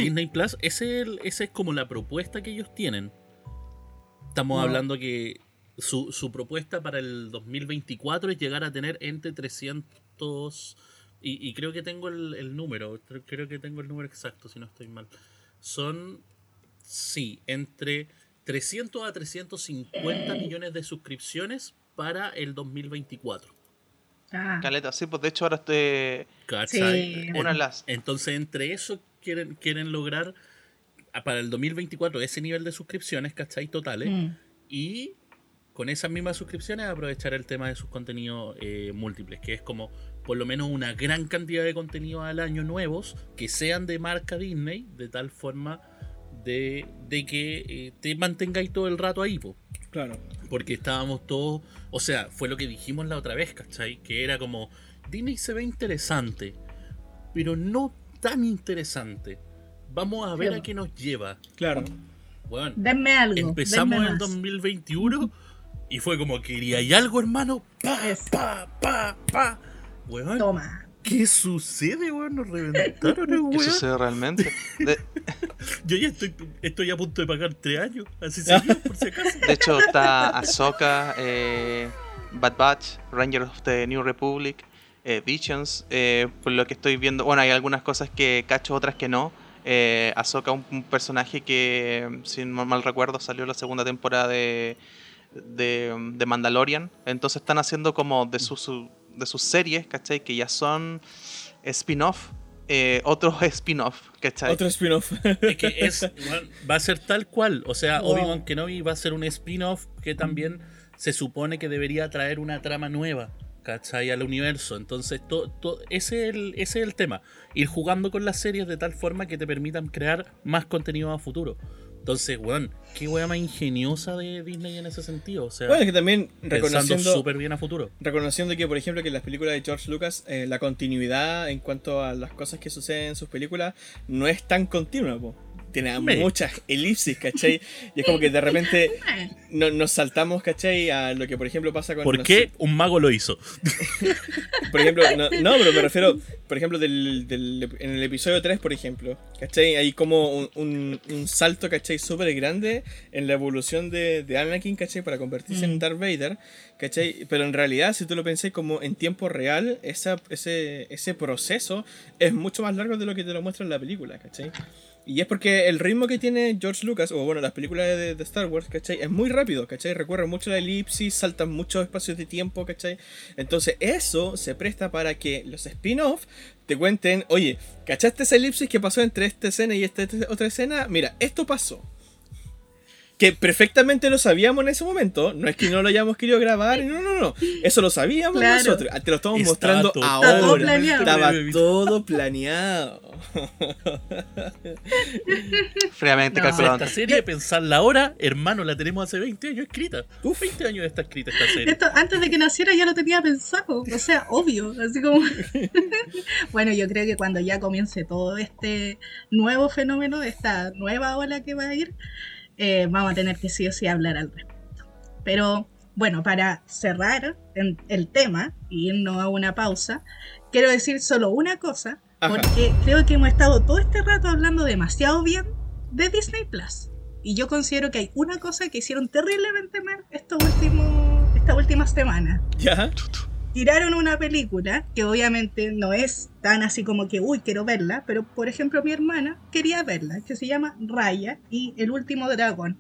Disney Plus, ese es, el- esa es como la propuesta que ellos tienen. Estamos hablando que su, su propuesta para el 2024 es llegar a tener entre 300 y, y creo que tengo el, el número, creo- creo que tengo el número exacto si no estoy mal. Son, sí, entre 300 a 350 millones de suscripciones para el 2024. Ah, Caleta, sí, pues de hecho ahora estoy. ¿Cachai? Sí. Una las. Entonces, entre eso quieren, quieren lograr a- para el 2024 ese nivel de suscripciones, ¿cachai? Totales. mm. Y con esas mismas suscripciones aprovechar el tema de sus contenidos eh, múltiples, que es como por lo menos una gran cantidad de contenidos al año nuevos que sean de marca Disney, de tal forma de, de que eh, te mantengáis todo el rato ahí, po. Claro. porque estábamos todos, o sea, fue lo que dijimos la otra vez, ¿cachai? Que era como, Disney se ve interesante, pero no tan interesante. Vamos a ver Claro. a qué nos lleva. Claro. Bueno, Denme algo. empezamos denme el más. 2021 y fue como, ¿quería algo, hermano? Pa, pa, pa, pa. Weón, Toma. ¿Qué sucede, weón? Nos reventaron, ¿Qué weón. sucede realmente? De, Yo ya estoy, estoy a punto de pagar tres años, así seguido, por si acaso. de hecho, está Ahsoka, eh, Bad Batch, Rangers of the New Republic, eh, Visions. eh, por lo que estoy viendo, bueno, hay algunas cosas que cacho, otras que no. Eh, Ahsoka, un, un personaje que, si no mal recuerdo, salió la segunda temporada de, de, de Mandalorian. Entonces están haciendo como de, sus su- de sus series, ¿cachai? Que ya son spin-off, eh, otros spin-off, ¿cachai? Otro spin-off. Es que es, va a ser tal cual. O sea, Wow. Obi-Wan Kenobi va a ser un spin-off que también se supone que debería traer una trama nueva, ¿cachai? Al universo. Entonces, to- to- ese, es el, ese es el tema. Ir jugando con las series de tal forma que te permitan crear más contenido a futuro. Entonces, weón, qué wea más ingeniosa de Disney en ese sentido. O sea, bueno, es que también reconociendo, súper bien a futuro. reconociendo que, por ejemplo, que en las películas de George Lucas, eh, la continuidad en cuanto a las cosas que suceden en sus películas no es tan continua, po. Tiene muchas elipsis, ¿cachai? Y es como que de repente no- nos saltamos, ¿cachai? A lo que, por ejemplo, pasa con... ¿Por no qué sé, un mago lo hizo? Por ejemplo, no, no, pero me refiero, por ejemplo, del, del- en el episodio 3, por ejemplo, ¿cachai? Hay como un, un- un salto, ¿cachai? Súper grande en la evolución de, de Anakin, ¿cachai? Para convertirse en Mm. Darth Vader, ¿cachai? Pero en realidad, si tú lo pensás como en tiempo real, esa, ese, ese proceso es mucho más largo de lo que te lo muestra en la película, ¿cachai? Y es porque el ritmo que tiene George Lucas, o bueno, las películas de, Star Wars, ¿cachai? Es muy rápido, ¿cachai? Recorren mucho la elipsis, saltan muchos espacios de tiempo, ¿cachai? Entonces eso se presta para que los spin-off te cuenten, oye, ¿cachaste esa elipsis que pasó entre esta escena y esta, esta otra escena? Mira, esto pasó. Que perfectamente lo sabíamos en ese momento, no es que no lo hayamos querido grabar, no, no, no, eso lo sabíamos Claro. nosotros, te lo estamos Estaba mostrando todo- Está todo ahora, planeado. estaba todo planeado. Fríamente No. calculado. Esta serie, pensarla ahora, hermano, la tenemos hace 20 años escrita. Uf. 20 años está escrita esta serie. Esto antes de que naciera ya lo tenía pensado, o sea, obvio, así como... bueno, yo creo que cuando ya comience todo este nuevo fenómeno, esta nueva ola que va a ir, eh, vamos a tener que sí o sí hablar al respecto. Pero bueno, para cerrar en- el tema y irnos a una pausa, quiero decir solo una cosa, Ajá. porque creo que hemos estado todo este rato hablando demasiado bien de Disney Plus. Y yo considero que hay una cosa que hicieron terriblemente mal estos últimos, esta última semana. ¿Ya? Tiraron una película que obviamente no es tan así como que, uy, quiero verla, pero por ejemplo mi hermana quería verla, que se llama Raya y El último dragón.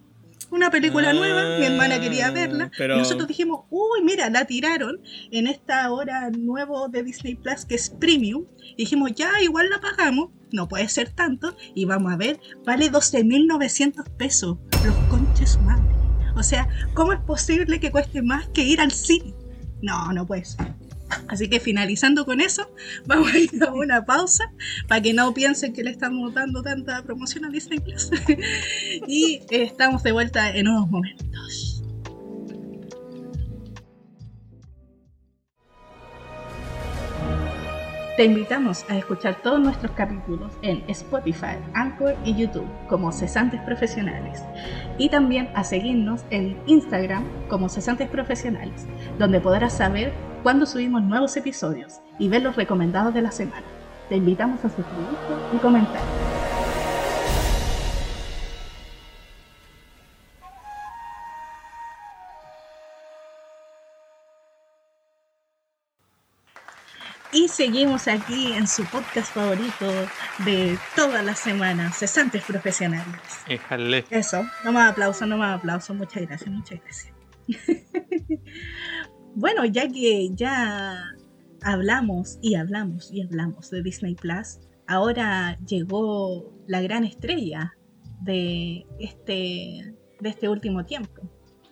Una película Ah, nueva, mi hermana quería verla. pero- Y nosotros dijimos, uy, mira, la tiraron en esta hora nuevo de Disney Plus que es premium. Y dijimos, ya, igual la pagamos, no puede ser tanto. Y vamos a ver, vale 12.900 pesos. Los conches madre. O sea, ¿cómo es posible que cueste más que ir al cine? No, no puede ser. Así que finalizando con eso, vamos a ir a una pausa para que no piensen que le estamos dando tanta promoción a Disney Plus. y estamos de vuelta en unos momentos. Te invitamos a escuchar todos nuestros capítulos en Spotify, Anchor y YouTube como Cesantes Profesionales. Y también a seguirnos en Instagram como Cesantes Profesionales, donde podrás saber cuándo subimos nuevos episodios y ver los recomendados de la semana. Te invitamos a suscribirte y comentar. Seguimos aquí en su podcast favorito de todas las semanas, Cesantes Profesionales. Éjale. Eso, no más aplausos, no más aplausos. Muchas gracias, muchas gracias. bueno, ya que ya hablamos y hablamos y hablamos de Disney Plus, ahora llegó la gran estrella de este, de este último tiempo.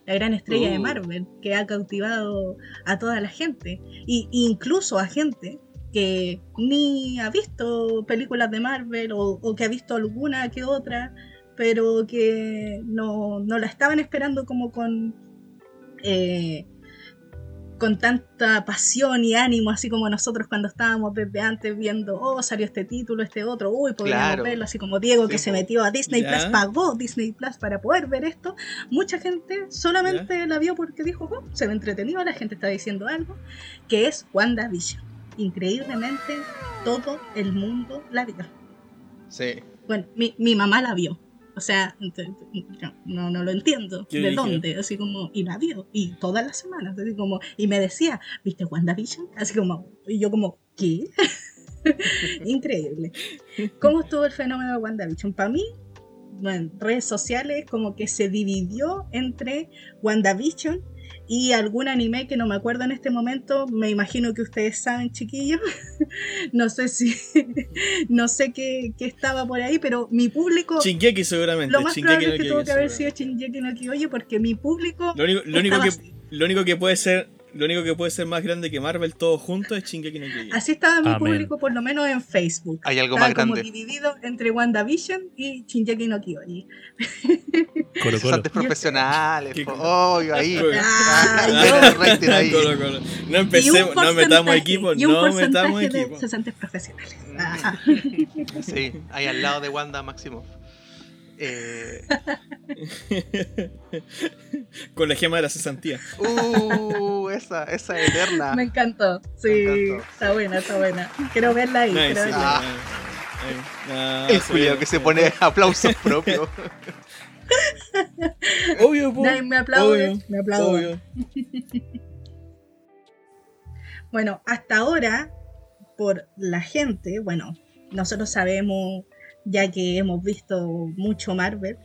La gran estrella de Uh. Marvel, que ha cautivado a toda la gente, y incluso a gente que ni ha visto películas de Marvel o, o que ha visto alguna que otra, pero que no, no la estaban esperando como con, eh, con tanta pasión y ánimo, así como nosotros cuando estábamos desde antes viendo, oh, salió este título, este otro, uy, podríamos Claro. verlo, así como Diego que se metió a Disney Ya. Plus, pagó Disney Plus para poder ver esto. Mucha gente solamente la vio porque dijo, oh, se ve entretenido, la gente está diciendo algo, que es WandaVision. Increíblemente, todo el mundo la vio. Sí. Bueno, mi, mi mamá la vio. O sea, no, no lo entiendo. ¿De dije- dónde? Así como, y la vio. Y todas las semanas. Así como, y me decía, ¿viste WandaVision? Así como, y yo como, ¿qué? Increíble. ¿Cómo estuvo el fenómeno de WandaVision? Para mí, bueno, en redes sociales como que se dividió entre WandaVision y algún anime que no me acuerdo en este momento. Me imagino que ustedes saben, chiquillos. no sé si, no sé qué, qué estaba por ahí, pero mi público, Shingeki seguramente. lo más Shingeki probable no es que tuvo que haber sido. Shingeki no Kyojin porque mi público Lo único, lo único que así. lo único que puede ser lo único que puede ser más grande que Marvel todo junto es Shingeki no Kyojin. Así estaba mi Amén. público, por lo menos en Facebook. Hay algo Estaba más como grande. dividido entre WandaVision y Shingeki no Kyojin. Colo Colo. Profesionales, po. Obvio, ahí. Ah, Ah, yo- rating ahí. Colo, colo. No empecemos, no metamos un no metamos de cesantes profesionales. Ah. Sí, ahí al lado de Wanda Maximoff. Eh, Con la gema de la cesantía. uh, esa, esa eterna. Me encantó. Sí, Me encantó. está buena, está buena. Quiero verla ahí. Nice, quiero sí, verla. Ah. El sí, Julio que se pone aplausos propios. Obvio, po. Nadie me aplaude, Obvio, me aplaude. obvio. Bueno, hasta ahora, por la gente, bueno, nosotros sabemos, ya que hemos visto mucho Marvel,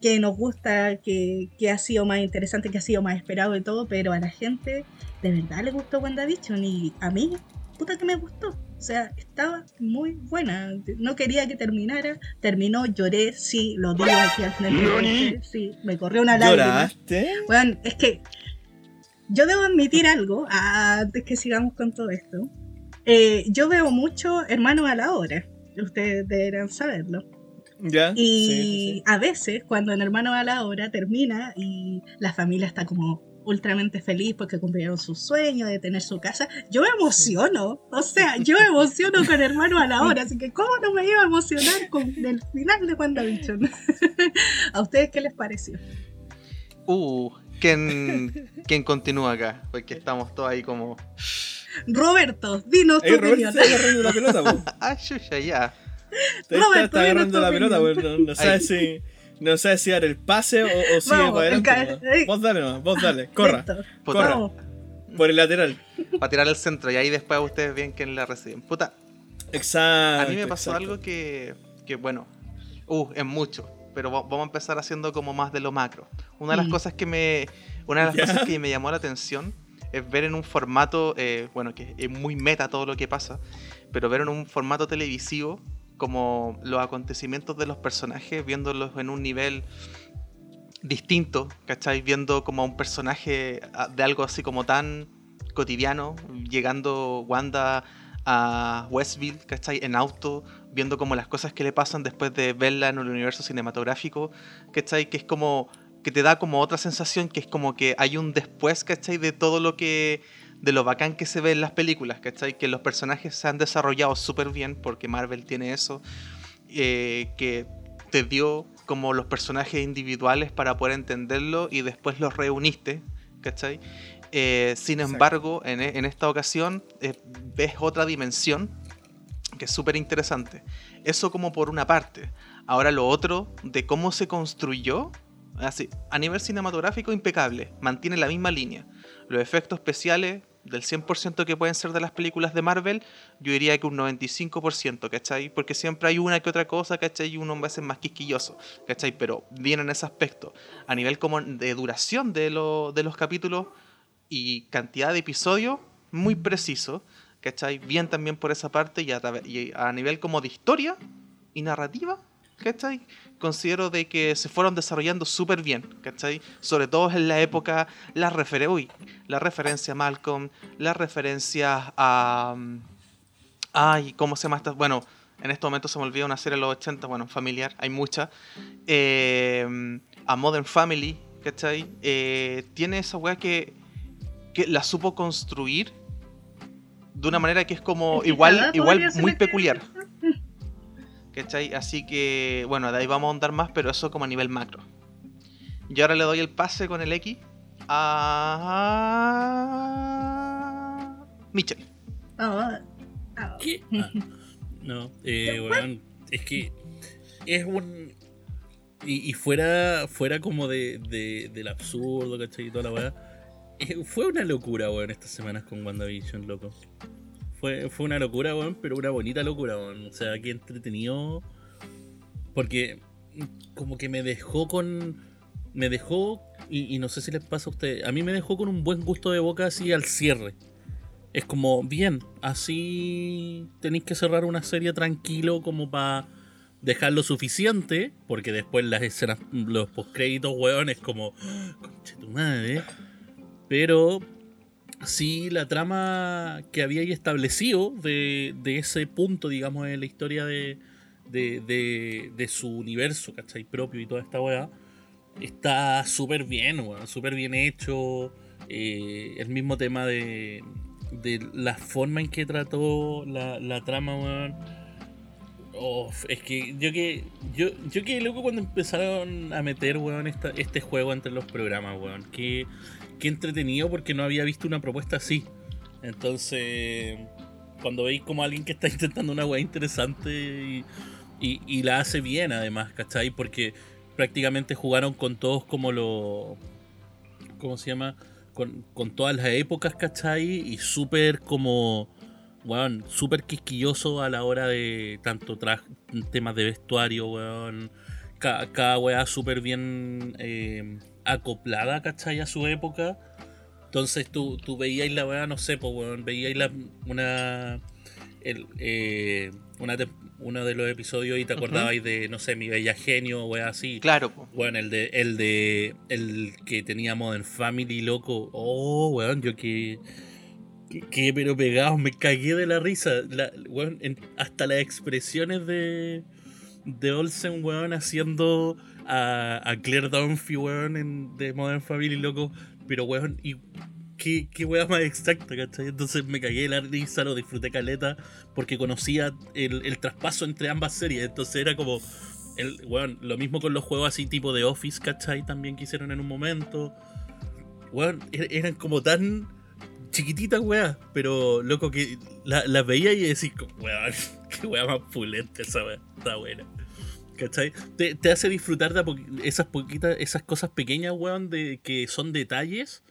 que nos gusta, que, que ha sido más interesante, que ha sido más esperado y todo, pero a la gente de verdad le gustó WandaVision y a mí, puta que me gustó. O sea, estaba muy buena. No quería que terminara. Terminó, lloré, sí, lo digo aquí al frente. Sí, me corrió una lágrima. ¿Lloraste? Bueno, es que yo debo admitir algo antes que sigamos con todo esto. Eh, yo veo mucho Hermanos a la Hora. Ustedes deberán saberlo. ¿Ya? Y Sí, sí, sí. a veces, cuando en Hermanos a la Hora termina y la familia está como ultramente feliz porque cumplieron su sueño de tener su casa, yo me emociono. O sea, yo me emociono con Hermanos a la Hora. Así que, ¿cómo no me iba a emocionar con el final de WandaVision? ¿A ustedes qué les pareció? Uh, ¿quién, ¿quién continúa acá? Porque estamos todos ahí como. Roberto, dinos tu Roberto opinión. está agarrando la pelota. Ah, ya. Está, Roberto, está agarrando la pelota. No, no sabe Ahí. si. No sabe si dar el pase o, o sigue Vamos, para adelante. Vos dale, nomás, vos dale. Corra. Corra. Vamos. Por el lateral. para tirar el centro y ahí después ustedes ven quién la reciben. Puta, Exacto. a mí me pasó exacto. algo que, que, bueno, uh, es mucho, pero va- vamos a empezar haciendo como más de lo macro. Una de las Mm. cosas que me, una de las Ya. cosas que me llamó la atención es ver en un formato, eh, bueno, que es muy meta todo lo que pasa, pero ver en un formato televisivo como los acontecimientos de los personajes, viéndolos en un nivel distinto, ¿cachai? Viendo como a un personaje ah, de algo así como tan cotidiano, llegando Wanda a Westville, ¿cachai? En auto, viendo como las cosas que le pasan después de verla en el universo cinematográfico, ¿cachai? Que es como, que te da como otra sensación, que es como que hay un después, ¿cachai? De todo lo que, de lo bacán que se ve en las películas, ¿cachai? Que los personajes se han desarrollado súper bien, porque Marvel tiene eso, eh, que te dio como los personajes individuales para poder entenderlo y después los reuniste, ¿cachai? Eh, sin embargo, en, e- en esta ocasión eh, ves otra dimensión que es súper interesante. Eso como por una parte. Ahora lo otro de cómo se construyó, así, a nivel cinematográfico impecable, mantiene la misma línea. Los efectos especiales del 100% que pueden ser de las películas de Marvel, yo diría que un 95%, ¿cachai? Porque siempre hay una que otra cosa, ¿cachai? Y uno a veces más quisquilloso, ¿cachai? Pero bien en ese aspecto. A nivel como de duración de, lo- de los capítulos y cantidad de episodios, muy preciso. ¿cachai? Bien también por esa parte y a, y a nivel como de historia y narrativa, ¿cachai? Considero de que se fueron desarrollando súper bien, ¿cachai? Sobre todo en la época, la, refer uy, la referencia a Malcolm, las referencias a... mm, Ay, ¿cómo se llama esta? Bueno, en este momento se me olvida una serie de los 80, bueno, familiar, hay muchas. Eh, a Modern Family, ¿cachai? Eh, tiene esa weá que, que la supo construir de una manera que es como igual, igual muy que- peculiar. ¿Cachai? Así que, bueno, de ahí vamos a ahondar más, pero eso como a nivel macro. Y ahora le doy el pase con el X a... Michel. Oh, oh. ¿Qué? Ah, no, eh, es que es un. Y, y fuera, fuera como de, de- del absurdo, ¿cachai? Y toda la weá. eh, fue una locura, weón, estas semanas con WandaVision, loco. Fue, fue una locura, weón, pero una bonita locura, weón. O sea, qué entretenido. Porque como que me dejó con. Me dejó, y, y no sé si les pasa a ustedes, a mí me dejó con un buen gusto de boca así al cierre. Es como, bien, así tenéis que cerrar una serie tranquilo como para dejar lo suficiente, porque después las escenas, los postcréditos, weón, es como, "Ah, conche tu madre. Pero sí, la trama que había establecido de, de ese punto, digamos, en la historia de, de, de, de su universo, ¿cachai? Propio y toda esta weá, está súper bien, weón, súper bien hecho. Eh, el mismo tema de, de la forma en que trató la, trama, weón. Uf, es que yo que yo, yo que loco cuando empezaron a meter, weón, esta- este juego entre los programas, weón. Qué, qué entretenido porque no había visto una propuesta así. Entonces, cuando veis como alguien que está intentando una weá interesante y, y- la hace bien además, ¿cachai? Porque prácticamente jugaron con todos como lo... ¿Cómo se llama? Con, todas las épocas, ¿cachai? Y súper como... Weón, súper quisquilloso a la hora de tanto temas de vestuario, weón. Ca- cada weá súper bien eh, acoplada, ¿cachai? A su época. Entonces tú, tú veías la weá, no sé, pues weón, veíais la, una, el, eh, una uno de los episodios y te acordabais de, no sé, mi bella genio, weá así. Claro, po. Bueno, el de, el de, el que tenía Modern Family, loco. Oh, weón, yo que, que, que pero pegado, me cagué de la risa. La, weón, en- hasta las expresiones de, de Olsen, weón, haciendo a, Claire Dunphy, weón, en, de Modern Family, loco. Pero, weón, y qué, qué weón más exacta, ¿cachai? Entonces me cagué la risa, lo disfruté caleta, porque conocía el, el traspaso entre ambas series. Entonces era como, el, weón, lo mismo con los juegos así tipo de Office, ¿cachai? También que hicieron en un momento. Weón, er- eran como tan chiquititas, weá. Pero, loco, que la- las veía y decís, weón, qué weá más pulente esa weá. Está buena. ¿Cachai? Te, te hace disfrutar de esas poquitas, esas cosas pequeñas, weón, de, que son detalles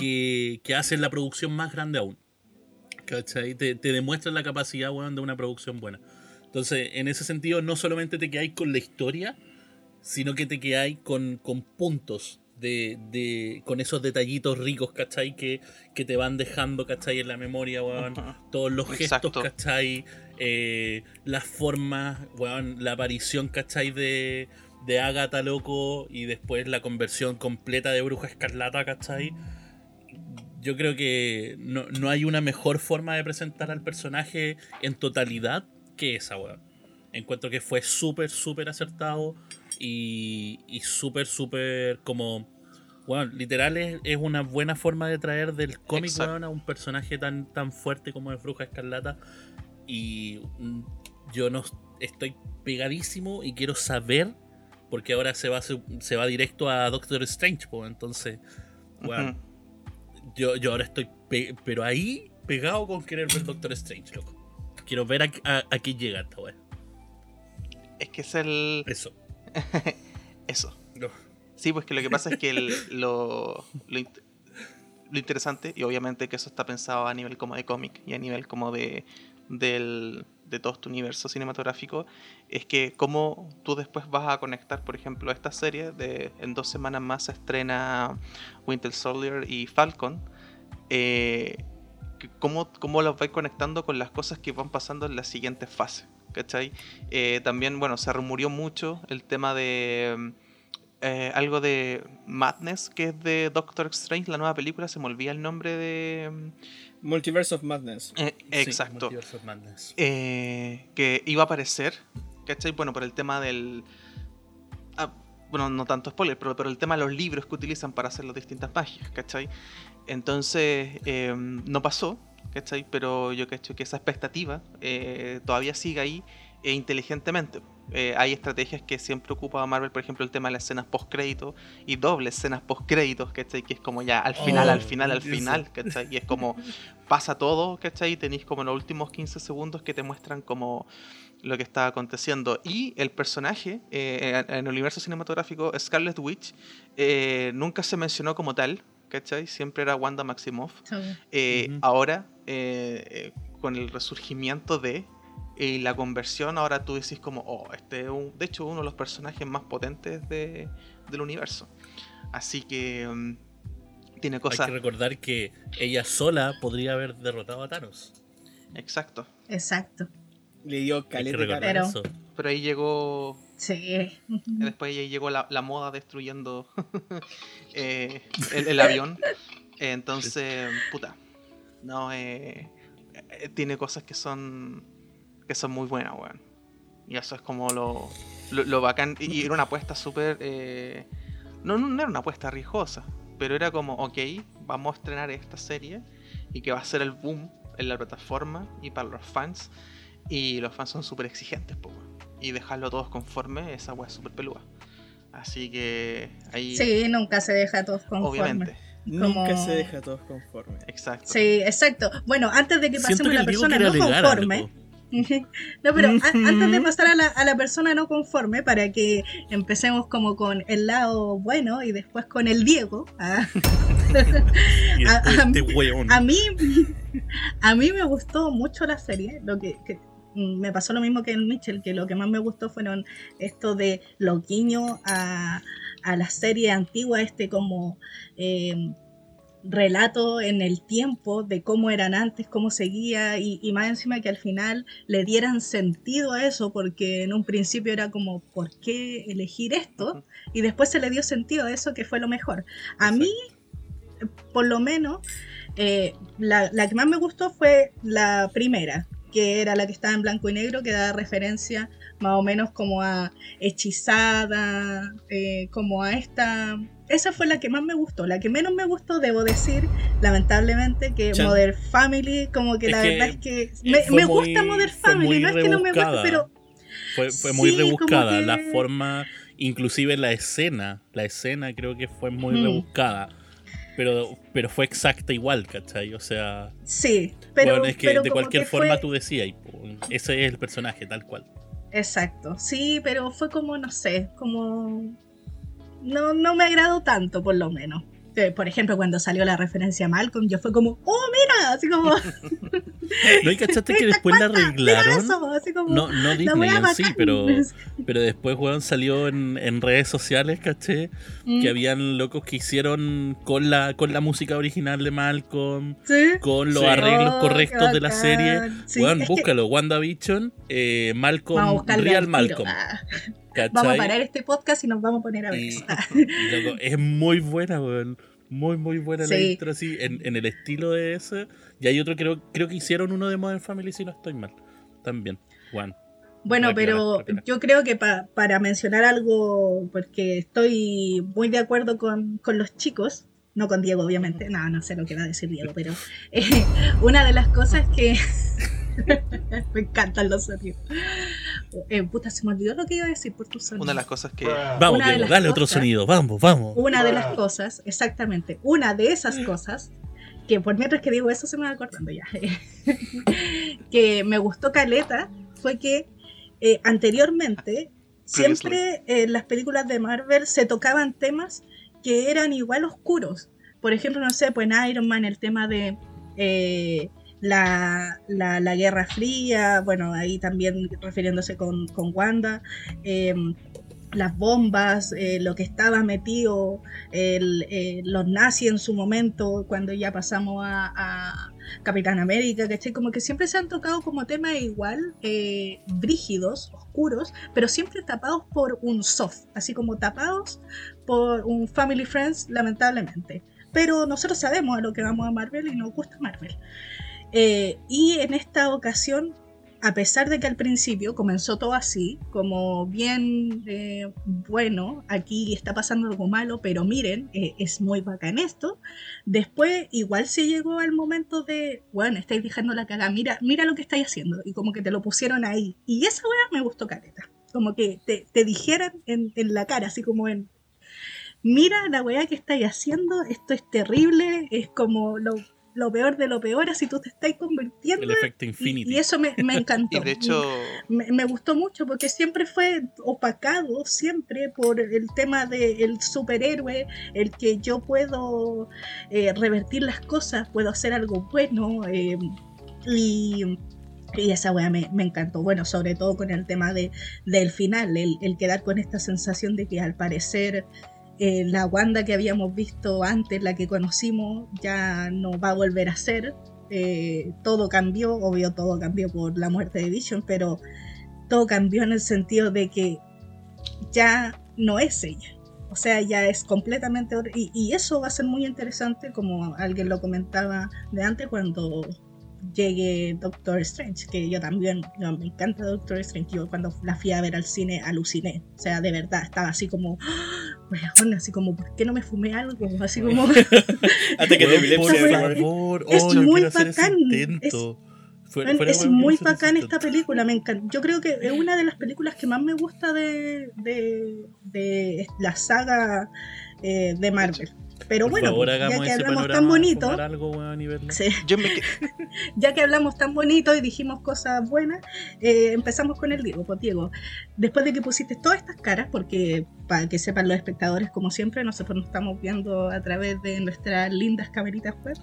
que, que hacen la producción más grande aún. ¿Cachai? Te, te demuestran la capacidad, weón, de una producción buena. Entonces, en ese sentido, no solamente te quedáis con la historia, sino que te quedáis con, con puntos de, de- con esos detallitos ricos, ¿cachai? Que, que te van dejando, ¿cachai? En la memoria, weón. Todos los gestos, Exacto. ¿cachai? Eh, las formas, weón, la aparición, ¿cachai? De, de Agatha, loco, y después la conversión completa de Bruja Escarlata, ¿cachai? Yo creo que no, no hay una mejor forma de presentar al personaje en totalidad que esa, weón. Encuentro que fue súper, súper acertado y, y súper, súper como... Bueno, literal es, es una buena forma de traer del cómic, a un personaje tan, tan fuerte como es Bruja Escarlata. Y mm, yo no estoy pegadísimo y quiero saber, porque ahora se va, se va directo a Doctor Strange, pues entonces, Ujú. yo, yo ahora estoy, pe- pero ahí pegado con querer ver Doctor Strange, loco. Quiero ver a, a, a qué llega esta weón. Es que es el. Eso. Eso. No. Sí, pues que lo que pasa es que el- lo, lo, int- lo interesante, y obviamente que eso está pensado a nivel como de cómic y a nivel como de, del, de todo este universo cinematográfico, es que como tú después vas a conectar, por ejemplo, esta serie, de, en dos semanas más se estrena Winter Soldier y Falcon, eh, cómo, cómo los vais conectando con las cosas que van pasando en la siguiente fase. ¿Cachai? Eh, también, bueno, se rumurió mucho el tema de mm, eh, algo de Madness, que es de Doctor Strange, la nueva película, se me olvida el nombre de... mm, Multiverse of Madness. eh, Sí, exacto. Multiverse of Madness. Eh, que iba a aparecer, ¿cachai? Bueno, por el tema del... ah, bueno, no tanto spoiler, pero, pero el tema de los libros que utilizan para hacer las distintas magias, ¿cachai? Entonces, no pasó, ¿cachai? Pero yo cacho que esa expectativa eh, todavía sigue ahí e inteligentemente. Eh, hay estrategias que siempre ocupa Marvel, por ejemplo, el tema de las escenas post-crédito y dobles escenas post-créditos, ¿cachai? Que es como ya al final, Oh, al final, al final, ¿cachai? Y es como pasa todo, ¿cachai? Y tenéis como los últimos 15 segundos que te muestran como lo que está aconteciendo. Y el personaje eh, en en el universo cinematográfico, Scarlet Witch, eh, nunca se mencionó como tal, ¿cachai? Siempre era Wanda Maximoff. Eh. Ahora, eh, eh, con el resurgimiento de y la conversión, ahora tú decís como, oh, este es un- de hecho uno de los personajes más potentes de- del universo. Así que mm, tiene Hay cosas... que recordar que ella sola podría haber derrotado a Thanos. Exacto. Exacto. Le dio Hay que caleta Pero- eso. Pero ahí llegó Sí. Después ahí llegó la, la moda destruyendo eh, el, el avión. Entonces, puta. No, eh, eh, tiene cosas que son que son muy buenas, weón. Y eso es como lo, lo, lo bacán. Y era una apuesta súper... eh, no, no, era una apuesta riesgosa, pero era como, ok, vamos a estrenar esta serie y que va a ser el boom en la plataforma y para los fans. Y los fans son súper exigentes, po, weón. Y dejarlo todos conforme, esa weá es súper peluda. Así que ahí, Sí, nunca se deja a todos conformes. obviamente, Nunca se deja a todos conformes. exacto. Sí, exacto. Bueno, antes de que pasemos que a la persona no conforme. algo. no, pero antes de pasar a la, a la persona no conforme, para que empecemos como con el lado bueno y después con el Diego. ah, A- a este mí- weón. A mí, a mí me gustó mucho la serie. Lo que, que, me pasó lo mismo que en Mitchell, que lo que más me gustó fueron esto de los guiños a, a la serie antigua, este como eh, relato en el tiempo de cómo eran antes, cómo seguía, y, y más encima que al final le dieran sentido a eso, porque en un principio era como, ¿por qué elegir esto? Y después se le dio sentido a eso, que fue lo mejor. A mí, por lo menos, eh, la, la que más me gustó fue la primera, que era la que estaba en blanco y negro, que da referencia más o menos como a hechizada, eh, como a esta... Esa fue la que más me gustó. La que menos me gustó, debo decir, lamentablemente, que Chan. Modern Family, como que Es la que, verdad es que me, me muy- gusta Modern Family, no es que no me guste, rebuscada. pero Fue, fue muy Sí, rebuscada. que- La forma, inclusive la escena, la escena creo que fue muy Mm. rebuscada. Pero, pero fue exacta igual, ¿cachai? O sea, sí. Pero, bueno, es que pero de cualquier que forma fue- tú decías, ese es el personaje, tal cual. Exacto, sí, pero fue como, no sé, como... No, no me agradó tanto, por lo menos. Eh, Por ejemplo, cuando salió la referencia a Malcolm, yo fue como, ¡oh, mira! Así como, ¿No y cachaste que después la arreglaron? eso, así como, No, no Disney en sí, pero, pero después, weón, salió en, en redes sociales, caché, Mm, que habían locos que hicieron con la, con la música original de Malcolm, ¿sí? con los Sí. arreglos Oh, correctos de la serie. Sí, weón, es que búscalo, WandaVision, eh, Malcolm, Real. Malcolm, Ah, ¿cachai? Vamos a parar este podcast y nos vamos a poner a ver Y- eso. y, loco, es muy buena, weón. Muy, muy buena la intro, así, en, en el estilo de ese. Y hay otro, creo, creo que hicieron uno de Modern Family, si no estoy mal. También, Juan. Bueno, pero yo creo que pa- para mencionar algo, porque estoy muy de acuerdo con, con los chicos, no con Diego, obviamente, no, no sé lo que va a decir Diego, pero eh, una de las cosas que me encantan los sonidos. Eh, puta, se me olvidó lo que iba a decir por tus sonidos. Una de las cosas que... Vamos, Diego, dale otro sonido. Vamos, vamos. Una de las cosas, exactamente, una de esas cosas, que por mientras que digo eso se me va acordando ya, que me gustó Caleta, fue que eh, anteriormente siempre en las películas de Marvel se tocaban temas que eran igual oscuros. Por ejemplo, no sé, pues en Iron Man el tema de eh, la, la- Guerra Fría, bueno, ahí también refiriéndose con, con Wanda, eh, las bombas, eh, lo que estaba metido, eh, los nazis en su momento, cuando ya pasamos a, a- Capitán América, ¿cachai? Como que siempre se han tocado como temas igual, eh, brígidos, oscuros, pero siempre tapados por un soft, así como tapados por un Family Friends, lamentablemente. Pero nosotros sabemos a lo que vamos a Marvel y nos gusta Marvel. Eh, y en esta ocasión a pesar de que al principio comenzó todo así, como bien eh, bueno, aquí está pasando algo malo, pero miren, eh, es muy bacán esto. Después igual se llegó al momento de, bueno, estáis dejando la cagada, mira, mira lo que estáis haciendo, y como que te lo pusieron ahí. Y esa weá me gustó careta, como que te, te dijeran en, en la cara, así como en, mira la weá que estáis haciendo, esto es terrible, es como lo lo peor de lo peor, así tú te estás convirtiendo. El efecto Infinity. Y, y eso me, me encantó. Y de hecho, me, me, gustó mucho porque siempre fue opacado, siempre por el tema del superhéroe, el que yo puedo eh, revertir las cosas, puedo hacer algo bueno. Eh, y, y esa weá me, me, encantó. Bueno, sobre todo con el tema de, del final, el, el quedar con esta sensación de que al parecer eh, la Wanda que habíamos visto antes, la que conocimos, ya no va a volver a ser. Eh, todo cambió, obvio todo cambió por la muerte de Vision, pero todo cambió en el sentido de que ya no es ella. O sea, ya es completamente... Y, y eso va a ser muy interesante, como alguien lo comentaba de antes, cuando llegue Doctor Strange, que yo también, yo, me encanta Doctor Strange, yo cuando la fui a ver al cine aluciné, o sea, de verdad, estaba así como, bueno, así como, ¿por qué no me fumé algo? Así como... Hasta que te por favor, es oh, muy bacán, es, fuera, fuera es muy bacán esta película, me encanta. Yo creo que es una de las películas que más me gusta de, de, de la saga eh, de Marvel. Pero Por bueno, favor, ya que hablamos tan bonito, algo, verla. sí, yo me, ya que hablamos tan bonito y dijimos cosas buenas, eh, empezamos con el Diego. Pues Diego, después de que pusiste todas estas caras, porque para que sepan los espectadores, como siempre, nosotros nos estamos viendo a través de nuestras lindas cameritas web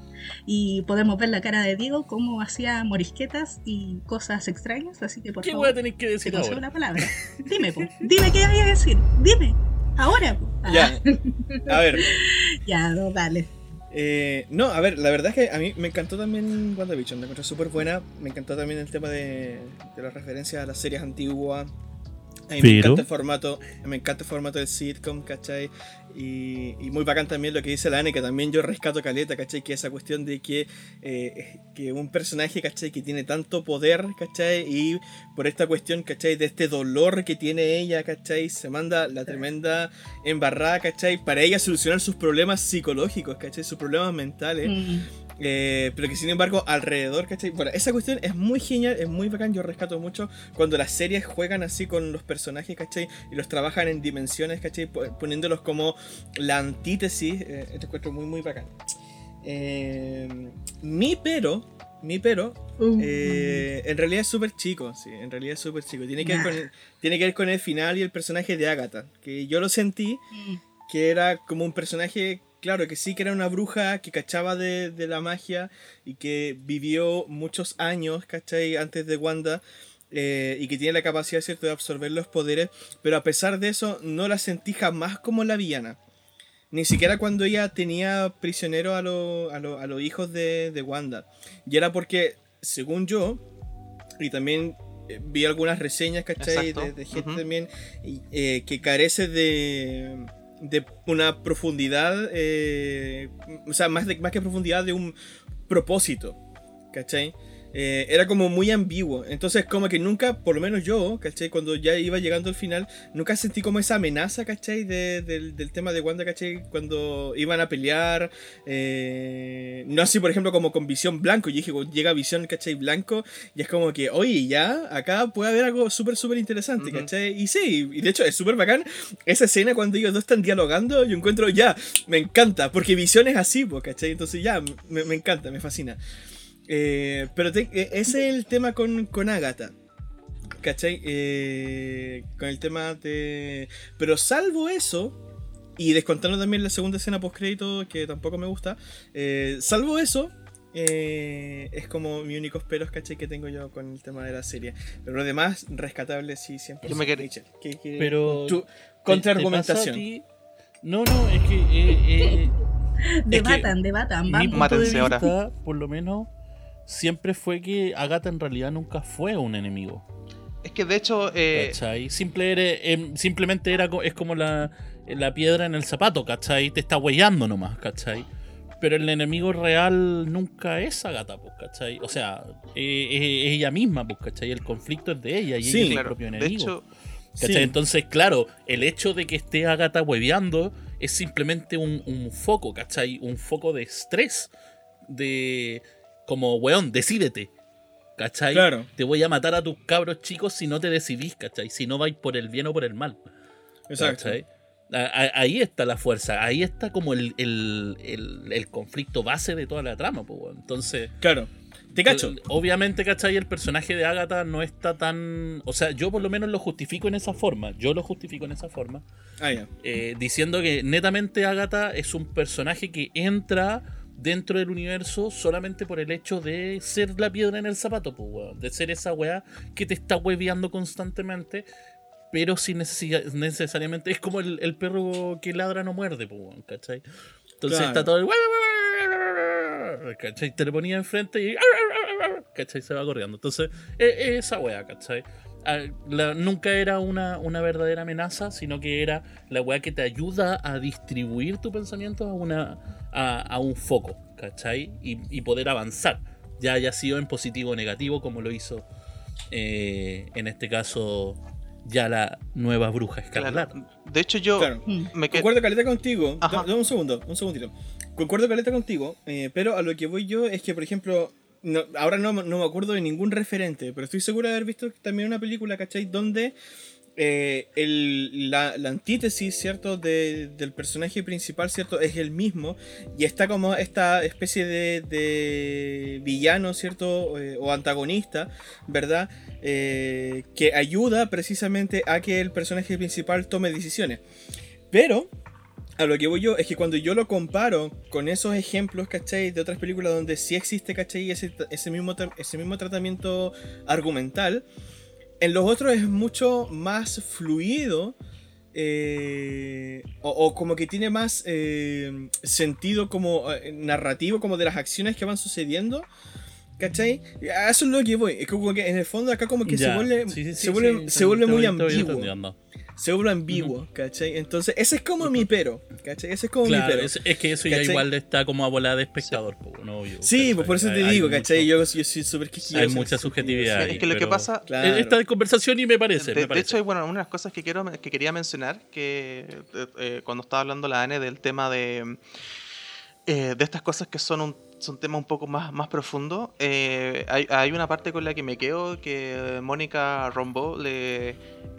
y podemos ver la cara de Diego, cómo hacía morisquetas y cosas extrañas. Así que por ¿Qué favor, voy a tener que decir ahora? una palabra. Dime, po. dime qué hay a decir. Dime. Ahora. Ah, Ya, a ver. ya, no, dale. Eh, no, a ver, la verdad es que a mí me encantó también WandaVision, me encontré súper buena. Me encantó también el tema de, de las referencias a las series antiguas. A mí me Pero- encanta el formato, me encanta el formato del sitcom, ¿cachai? Y, y muy bacán también lo que dice la Anne, que también yo rescato caleta, ¿cachai? Que esa cuestión de que, eh, que un personaje, ¿cachai? Que tiene tanto poder, ¿cachai? Y por esta cuestión, ¿cachai? De este dolor que tiene ella, ¿cachai? Se manda la tremenda embarrada, ¿cachai? Para ella solucionar sus problemas psicológicos, ¿cachai? Sus problemas mentales. Mm. Eh, pero que sin embargo, alrededor, ¿cachai? Bueno, esa cuestión es muy genial, es muy bacán. Yo rescato mucho cuando las series juegan así con los personajes, ¿cachai? Y los trabajan en dimensiones, ¿cachai? Po- Poniéndolos como la antítesis. Eh, te encuentro muy, muy bacán. Eh, mi pero, mi pero, Uh, eh, en realidad es súper chico, sí, en realidad es súper chico. Tiene que, ver con el, tiene que ver con el final y el personaje de Agatha, que yo lo sentí mm. que era como un personaje, claro, que sí que era una bruja que cachaba de, de la magia y que vivió muchos años, ¿cachai? Antes de Wanda. eh, y que tiene la capacidad, ¿cierto?, de absorber los poderes, pero a pesar de eso no la sentí jamás como la villana. Ni siquiera cuando ella tenía prisionero a, lo- a, lo- a los hijos de, de Wanda. Y era porque, según yo, y también eh, vi algunas reseñas, ¿cachai? De, de gente también eh, que carece de, de una profundidad, eh, o sea, más, de, más que profundidad de un propósito, ¿cachai? Eh, era como muy ambiguo. Entonces, como que nunca, por lo menos yo, ¿cachai? Cuando ya iba llegando al final, nunca sentí como esa amenaza, ¿cachai? De- del, del tema de Wanda, ¿cachai? Cuando iban a pelear. eh, no así, por ejemplo, como con Visión Blanco. Yo dije, llega Visión, ¿cachai? Blanco. Y es como que, oye, ya, acá puede haber algo súper, súper interesante, Ujú. ¿cachai? Y sí, y de hecho es súper bacán. Esa escena cuando ellos dos están dialogando, yo encuentro, ya, me encanta. Porque Visión es así, po, ¿cachai? Entonces ya, me, me encanta, me fascina. Eh, pero te- eh, ese es el tema con, con Agatha. ¿Cachai? Eh, con el tema de... Pero salvo eso, y descontando también la segunda escena post crédito que tampoco me gusta, eh, salvo eso, eh, es como mi único peros, ¿cachai? Que tengo yo con el tema de la serie. Pero lo demás, rescatable sí, siempre. Yo me quedé- Rachel, ¿qué- qué- Pero- tu ¿Te- te pasa a contraargumentación. No, no, es que. eh, eh, Debatan, debatan, mi vamos. punto de ahora. por lo menos, siempre fue que Agatha en realidad nunca fue un enemigo. Es que de hecho. Eh, ¿Cachai? Simple era- em, simplemente era, es como la, la piedra en el zapato, ¿cachai? Te está huellando nomás, ¿cachai? Pero el enemigo real nunca es Agatha, pues, ¿cachai? O sea, eh, es, es ella misma, pues, ¿cachai? El conflicto es de ella y Sí, ella es el propio De enemigo. hecho, ¿Cachai? Sí. Entonces, claro, el hecho de que esté Agatha hueveando es simplemente un, un foco, ¿cachai? Un foco de estrés. De. Como, weón, decídete. ¿Cachai? Claro. Te voy a matar a tus cabros chicos si no te decidís, ¿cachai? Si no vais por el bien o por el mal. Exacto. ¿cachai? Ahí está la fuerza, ahí está como el, el- el- el conflicto base de toda la trama, pues, weón. Entonces, Claro. Te cacho. Obviamente, ¿cachai? El personaje de Agatha no está tan. O sea, yo por lo menos lo justifico en esa forma. Yo lo justifico en esa forma. Ah, ya. eh, diciendo que netamente Agatha es un personaje que entra dentro del universo solamente por el hecho de ser la piedra en el zapato, pues, weón. De ser esa weá que te está hueveando constantemente. Pero sin necesi- necesariamente. Es como el, el perro que ladra no muerde, pues, weón, ¿cachai? Entonces Claro. está todo el. ¿cachai? Te lo ponía enfrente y. ¿cachai? Se va corriendo. Entonces, e- esa wea, ¿cachai? La- nunca era una, una verdadera amenaza, sino que era la weá que te ayuda a distribuir tu pensamiento a, una, a, a un foco, ¿cachai? Y, y poder avanzar, ya haya sido en positivo o negativo, como lo hizo eh, en este caso ya la nueva bruja escarlata. claro. De hecho, yo Claro. Mm. me quedé. Concuerdo caleta contigo. Dame un segundo, un segundito. Concuerdo caleta contigo, eh, pero a lo que voy yo es que, por ejemplo, no- ahora no, no me acuerdo de ningún referente, pero estoy seguro de haber visto también una película, ¿cachai? Donde eh, el- la, la antítesis, ¿cierto? De- del personaje principal, ¿cierto? Es el mismo y está como esta especie de, villano, ¿cierto? Eh, o antagonista, ¿verdad? Eh, que ayuda precisamente a que el personaje principal tome decisiones. Pero a lo que voy yo es que cuando yo lo comparo con esos ejemplos, ¿cachai? De otras películas donde sí existe, ¿cachai? Ese, ese, mismo, ese mismo tratamiento argumental, en los otros es mucho más fluido. eh, o, o como que tiene más eh, sentido como eh, narrativo como de las acciones que van sucediendo ¿cachai? eso es lo que voy es como que en el fondo acá como que se Ya, vuelve sí, sí, se sí, vuelve, se vuelve muy ambiguo. Se vuelve ambiguo, ¿cachai? Entonces, ese es como mi pero, ¿cachai? Ese es como mi pero. es, es que eso ya ¿Cachai? igual está como a bola de espectador, po, no, obvio, Sí, pues por eso te Hay- digo, hay ¿cachai? mucho- Yo, yo soy súper quisquilloso. Hay mucha subjetividad. Es ahí, que lo que pasa. Claro. Esta conversación y me parece. De, me de parece. hecho, hay bueno, una de las cosas que quiero que quería mencionar, que eh, eh, cuando estaba hablando la Ane del tema de, eh, de estas cosas que son un, son temas un poco más, más profundos, eh, hay, hay una parte con la que me quedo que Mónica Rombo le,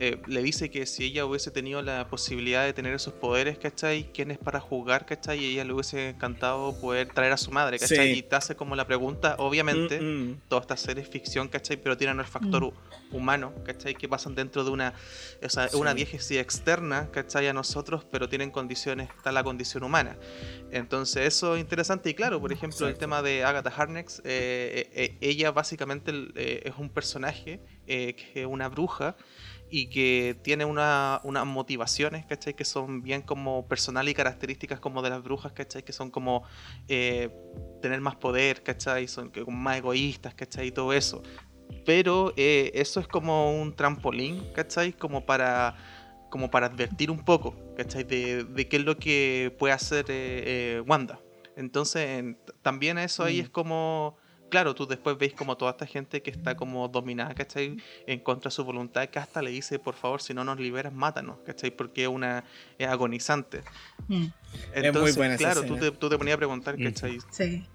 eh, le dice que si ella hubiese tenido la posibilidad de tener esos poderes, ¿cachai? ¿Quién es para juzgar, ¿cachai? Y ella le hubiese encantado poder traer a su madre, ¿cachai? Sí. Y te hace como la pregunta, obviamente, Mm, mm. toda esta serie es ficción, ¿cachai? Pero tienen el factor hu- humano, ¿cachai? Que pasan dentro de una, o sea, Sí. una diégesis externa, ¿cachai? A nosotros, pero tienen condiciones, está la condición humana. Entonces eso es interesante y claro, por ejemplo, el tema de Agatha Harkness, eh, eh, eh, ella básicamente eh, es un personaje eh, que es una bruja y que tiene una, unas motivaciones, ¿cachai? Que son bien como personal y características como de las brujas, ¿cachai? Que son como tener más poder, ¿cachai? Son más egoístas, ¿cachai? Y todo eso. Pero eso es como un trampolín, ¿cachai? Como para, como para advertir un poco, ¿cachai? De, de qué es lo que puede hacer eh, eh, Wanda. Entonces, en- también eso ahí Mm. es como... Claro, tú después veis como toda esta gente que está como dominada, ¿cachai? En contra de su voluntad, que hasta le dice, por favor, si no nos liberas, mátanos, ¿cachai? Porque es una es agonizante. Mm, Entonces, buena esa claro, tú te, tú te ponías a preguntar, Mm. ¿cachai? sí.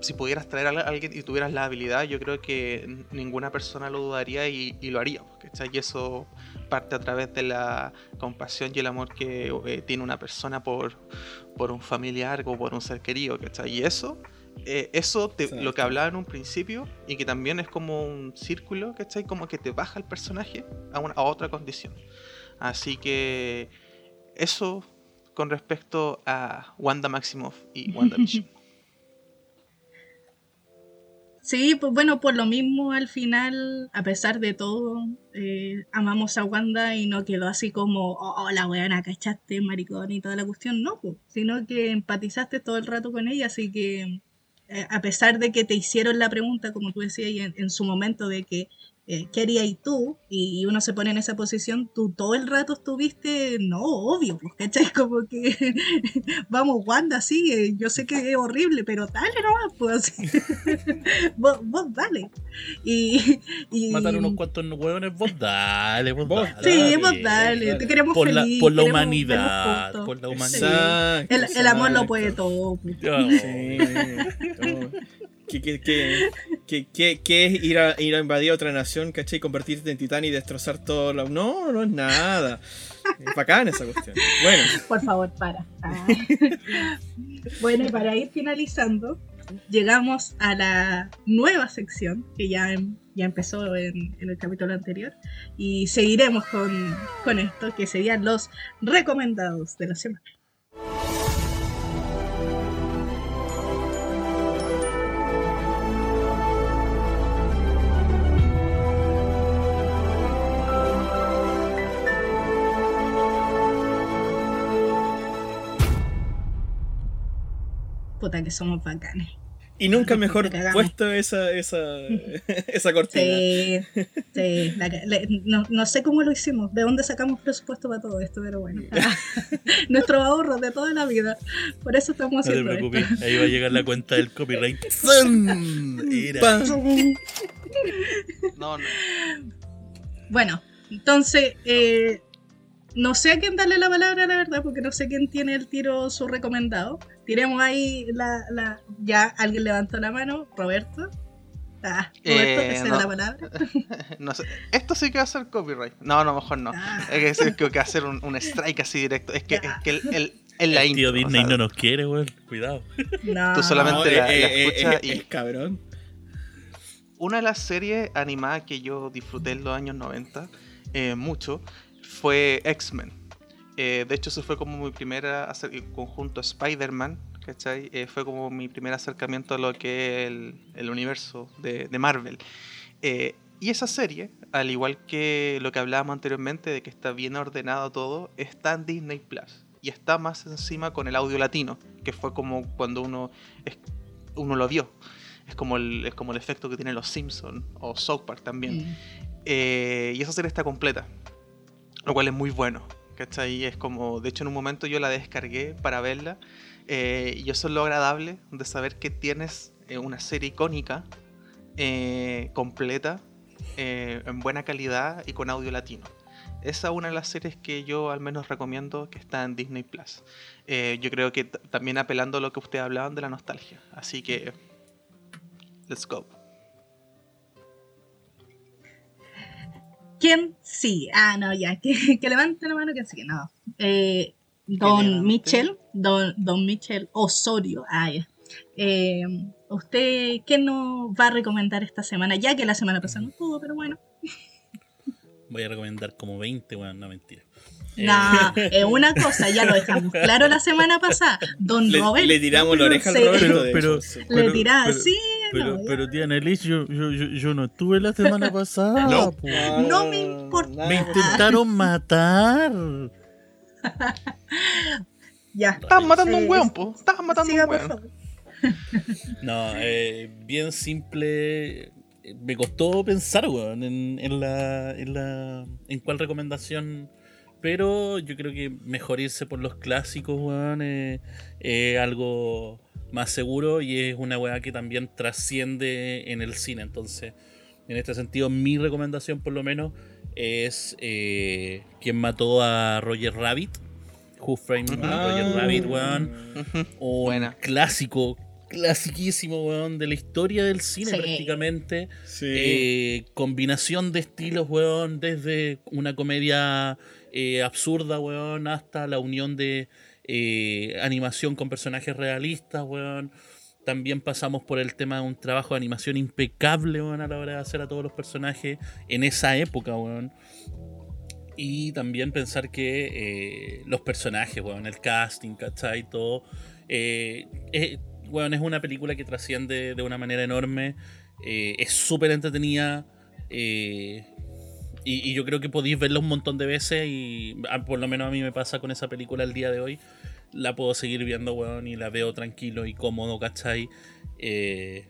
Si pudieras traer a alguien y tuvieras la habilidad, yo creo que ninguna persona lo dudaría y, y lo haría. ¿cachai? Y eso parte a través de la compasión y el amor que eh, tiene una persona por, por un familiar o por un ser querido. ¿cachai? Y eso, eh, eso te- lo que hablaba en un principio y que también es como un círculo, ¿cachai? Como que te baja el personaje a, una, a otra condición. Así que eso con respecto a Wanda Maximoff y WandaVision. Sí, pues bueno, por lo mismo al final, a pesar de todo, eh, amamos a Wanda y no quedó así como, oh, oh, la weana, cachaste, maricón y toda la cuestión, no, pues, sino que empatizaste todo el rato con ella, así que eh, a pesar de que te hicieron la pregunta, como tú decías en, en su momento, de que eh, ¿qué harías tú? Y, uno se pone en esa posición, tú todo el rato estuviste, no, obvio, pues, ¿cachai? Como que, vamos, Wanda, sigue, yo sé que es horrible, pero dale nomás, pues, vos, vos, dale. Y, y... Matar unos cuantos hueones, vos dale, vos, dale. Sí, vos dale, te queremos por feliz, La, por la queremos humanidad, por la humanidad. Sí. El, el amor lo puede todo. pues. Sí. Oh. ¿Qué, qué, qué, qué, qué- qué es ir a, ir a invadir otra nación, ¿cachai? Convertirte en titán y destrozar todo. La... No, no es nada. Es bacán esa cuestión. Bueno, Por favor, para. Bueno, y para ir finalizando, llegamos a la nueva sección que ya, em- ya empezó en, en el capítulo anterior y seguiremos con, con esto, que serían los recomendados de la semana. Puta que somos bacanes. y nunca mejor puesto esa, esa, esa cortina. Sí, sí. la que- le- no, no sé cómo lo hicimos, de dónde sacamos presupuesto para todo esto, pero bueno. Nuestros ahorros de toda la vida. Por eso estamos No te haciendo preocupes, esto. ahí va a llegar la cuenta del copyright. No, no. Bueno, entonces, eh, no sé a quién darle la palabra, la verdad, porque no sé quién tiene el tiro su recomendado. Tiremos ahí la, la ya alguien levantó la mano, Roberto. Ah, Roberto, Eh, no. la palabra. No sé. Esto sí que va a ser copyright. No, no, mejor no. Ah. Es que, es que hay que hacer un, un strike así directo. Es que, es que el, el- en la El tío intro, o Disney sea, no nos quiere, weón. Cuidado. No. Tú solamente- No, la- eh, la eh, escucha eh, y- es cabrón. Una de las series animadas que yo disfruté en los años 90 eh, mucho fue X-Men. Eh, de hecho, eso fue como mi primera conjunto a Spider-Man, ¿cachai? Eh, fue como mi primer acercamiento a lo que es el, el universo de, de Marvel. Eh, y esa serie, al igual que lo que hablábamos anteriormente de que está bien ordenado todo, está en Disney Plus. Y está más encima con el audio latino, que fue como cuando uno, es- uno lo vio. Es como, el, es como el efecto que tienen los Simpsons o South Park también. Mm. Eh, y esa serie está completa, lo cual es muy bueno. ¿Cachai? Es como, de hecho en un momento yo la descargué para verla eh, y eso es lo agradable de saber que tienes eh, una serie icónica, eh, completa, eh, en buena calidad y con audio latino. Esa es una de las series que yo al menos recomiendo que está en Disney Plus. Eh, yo creo que también apelando a lo que ustedes hablaban de la nostalgia. Así que, let's go. ¿Quién sí? Ah, no, ya. Que, que levante la mano que sí. No. Eh, don. Michel. Don, don Michel Osorio. Ah, ya. Eh, ¿Usted qué nos va a recomendar esta semana? Ya que la semana pasada no pudo, pero bueno. Voy a recomendar como 20, weón. No, mentira. No, es una cosa, ya lo dejamos claro la semana pasada. Don Le, Robert. le tiramos la oreja al Roberto. Pero- pero- sí. Le Pero- tiraba pero-. Pero, no, ya. pero tía Annelies, yo, yo, yo, yo no estuve la semana pasada. No. No me importa. Me intentaron matar. Ya. Estás matando a Eh, un weón, po. Estás matando a un favor. No, eh, bien simple. Me costó pensar, weón, en, en la, en la. en cuál recomendación. Pero yo creo que mejor irse por los clásicos, weón. eh, Es algo más seguro y es una weá que también trasciende en el cine. Entonces, en este sentido, mi recomendación, por lo menos, es eh, quien mató a Roger Rabbit. Who Framed Ah. Roger Rabbit, weón un Buena. clásico, clasiquísimo, weón, de la historia del cine Sí. prácticamente. Sí. Eh, combinación de estilos, weón, desde una comedia eh, absurda, weón, hasta la unión de eh, animación con personajes realistas, weón. También pasamos por el tema de un trabajo de animación impecable, weón, a la hora de hacer a todos los personajes en esa época, weón. Y también pensar que eh, los personajes, weón, el casting, ¿cachai? Todo. eh, es, weón, es una película que trasciende de una manera enorme. eh, es súper entretenida. eh, y, y yo creo que podéis verla un montón de veces. Y ah, por lo menos a mí me pasa con esa película el día de hoy. la puedo seguir viendo, weón, y la veo tranquilo y cómodo, ¿cachai? Eh,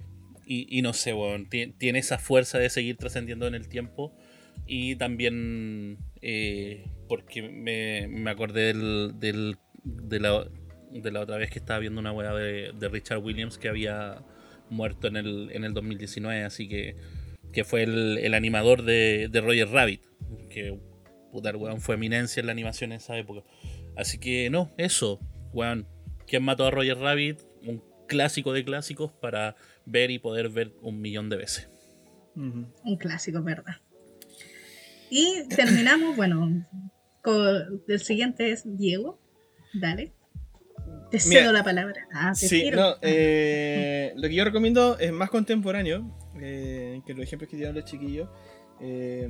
y, no sé, weón, tiene esa fuerza de seguir trascendiendo en el tiempo. Y también eh, porque me, acordé del, de, la, de la otra vez que estaba viendo una weá de, Richard Williams que había muerto en el, en el 2019, así que, que fue el, animador de, de, Roger Rabbit, que puta, weón, fue eminencia en la animación en esa época. Así que no, eso, weón, ¿quién mató a Roger Rabbit? Un clásico de clásicos para ver y poder ver un millón de veces. Un clásico, ¿verdad? Y terminamos, bueno, con, el siguiente es Diego. Dale. Te cedo la palabra. Ah, te sí, no, eh, lo que yo recomiendo es más contemporáneo eh, que los ejemplos que dieron los chiquillos. Eh,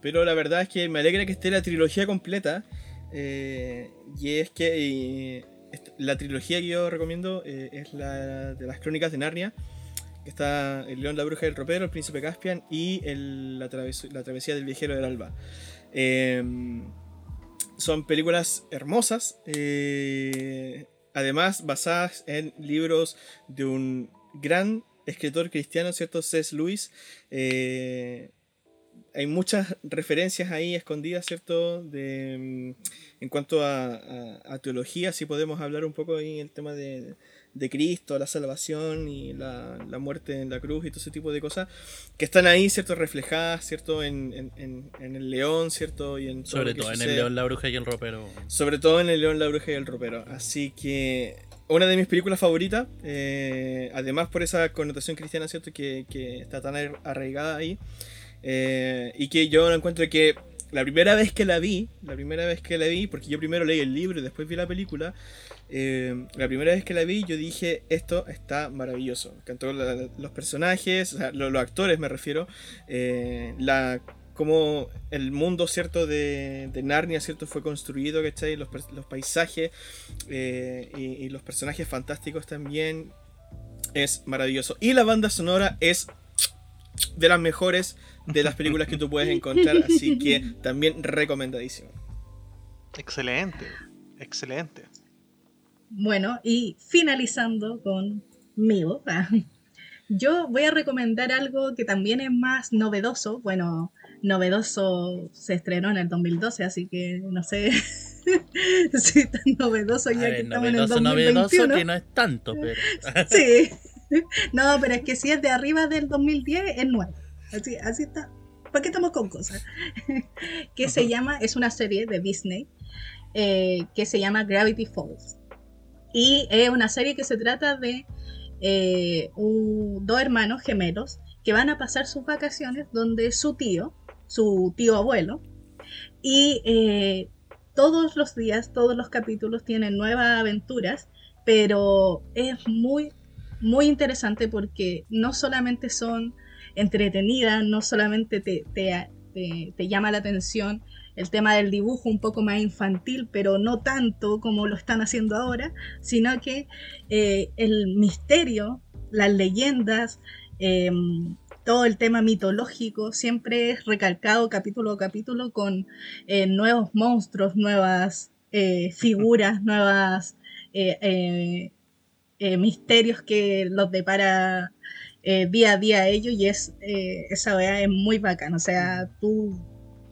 pero la verdad es que me alegra que esté la trilogía completa. y es que la trilogía que yo recomiendo es la de las crónicas de Narnia está El León, la Bruja y el Ropero, El Príncipe Caspian y la, Travesía del Viajero del Alba. Son películas hermosas, eh, además basadas en libros de un gran escritor cristiano, ¿cierto? C.S. Lewis. Eh, hay muchas referencias ahí escondidas, ¿cierto? De, em, en cuanto a, teología, si podemos hablar un poco ahí el tema de, de Cristo, la salvación y la, muerte en la cruz y todo ese tipo de cosas que están ahí, ¿cierto? Reflejadas, ¿cierto? En, el león, ¿cierto? Y en Sobre todo en el león, la bruja y el ropero. Sobre todo en el león, la bruja y el ropero. Así que una de mis películas favoritas, eh, además por esa connotación cristiana, ¿cierto? Que, está tan arraigada ahí. Eh, y que yo encuentro que la primera vez que la vi, la primera vez que la vi, porque yo primero leí el libro y después vi la película, eh, la primera vez que la vi yo dije, esto está maravilloso. Cantó los personajes, los, actores me refiero, la como el mundo cierto de, Narnia cierto fue construido, ¿cachai? Los, los paisajes eh, y, y, los personajes fantásticos también es maravilloso. Y la banda sonora es de las mejores de las películas que tú puedes encontrar, así que también recomendadísimo. Excelente, excelente. Bueno, y finalizando con Migo, yo voy a recomendar algo que también es más novedoso. Bueno, novedoso se estrenó en el 2012, así que no sé si tan novedoso ya que estamos en el 2021. Novedoso que no es tanto, pero... sí. No, pero es que si es de arriba del 2010 es nuevo. Así, así está. ¿Para qué estamos con cosas? que se llama, es una serie de Disney eh, que se llama Gravity Falls. Y es una serie que se trata de eh, dos hermanos gemelos que van a pasar sus vacaciones donde su tío, su tío abuelo, y eh, todos los días, todos los capítulos tienen nuevas aventuras, pero es muy, muy interesante porque no solamente son entretenidas, no solamente te, te llama la atención el tema del dibujo un poco más infantil, pero no tanto como lo están haciendo ahora, sino que eh, el misterio, las leyendas, em, todo el tema mitológico siempre es recalcado capítulo a capítulo con eh, nuevos monstruos, nuevas eh, figuras, nuevas misterios que los depara día a día ellos y es esa vea es muy bacana. O sea, tú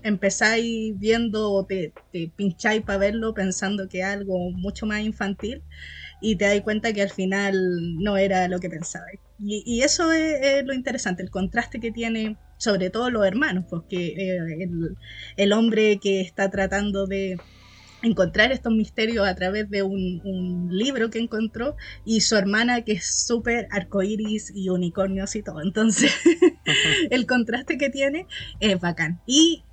empezáis viendo o te, pincháis para verlo pensando que es algo mucho más infantil y te das cuenta que al final no era lo que pensabais. Y, eso es, lo interesante, el contraste que tiene sobre todo los hermanos, porque eh, el, hombre que está tratando de encontrar estos misterios a través de un, libro que encontró y su hermana que es súper arcoíris y unicornios y todo. Entonces, el contraste que tiene es bacán. Y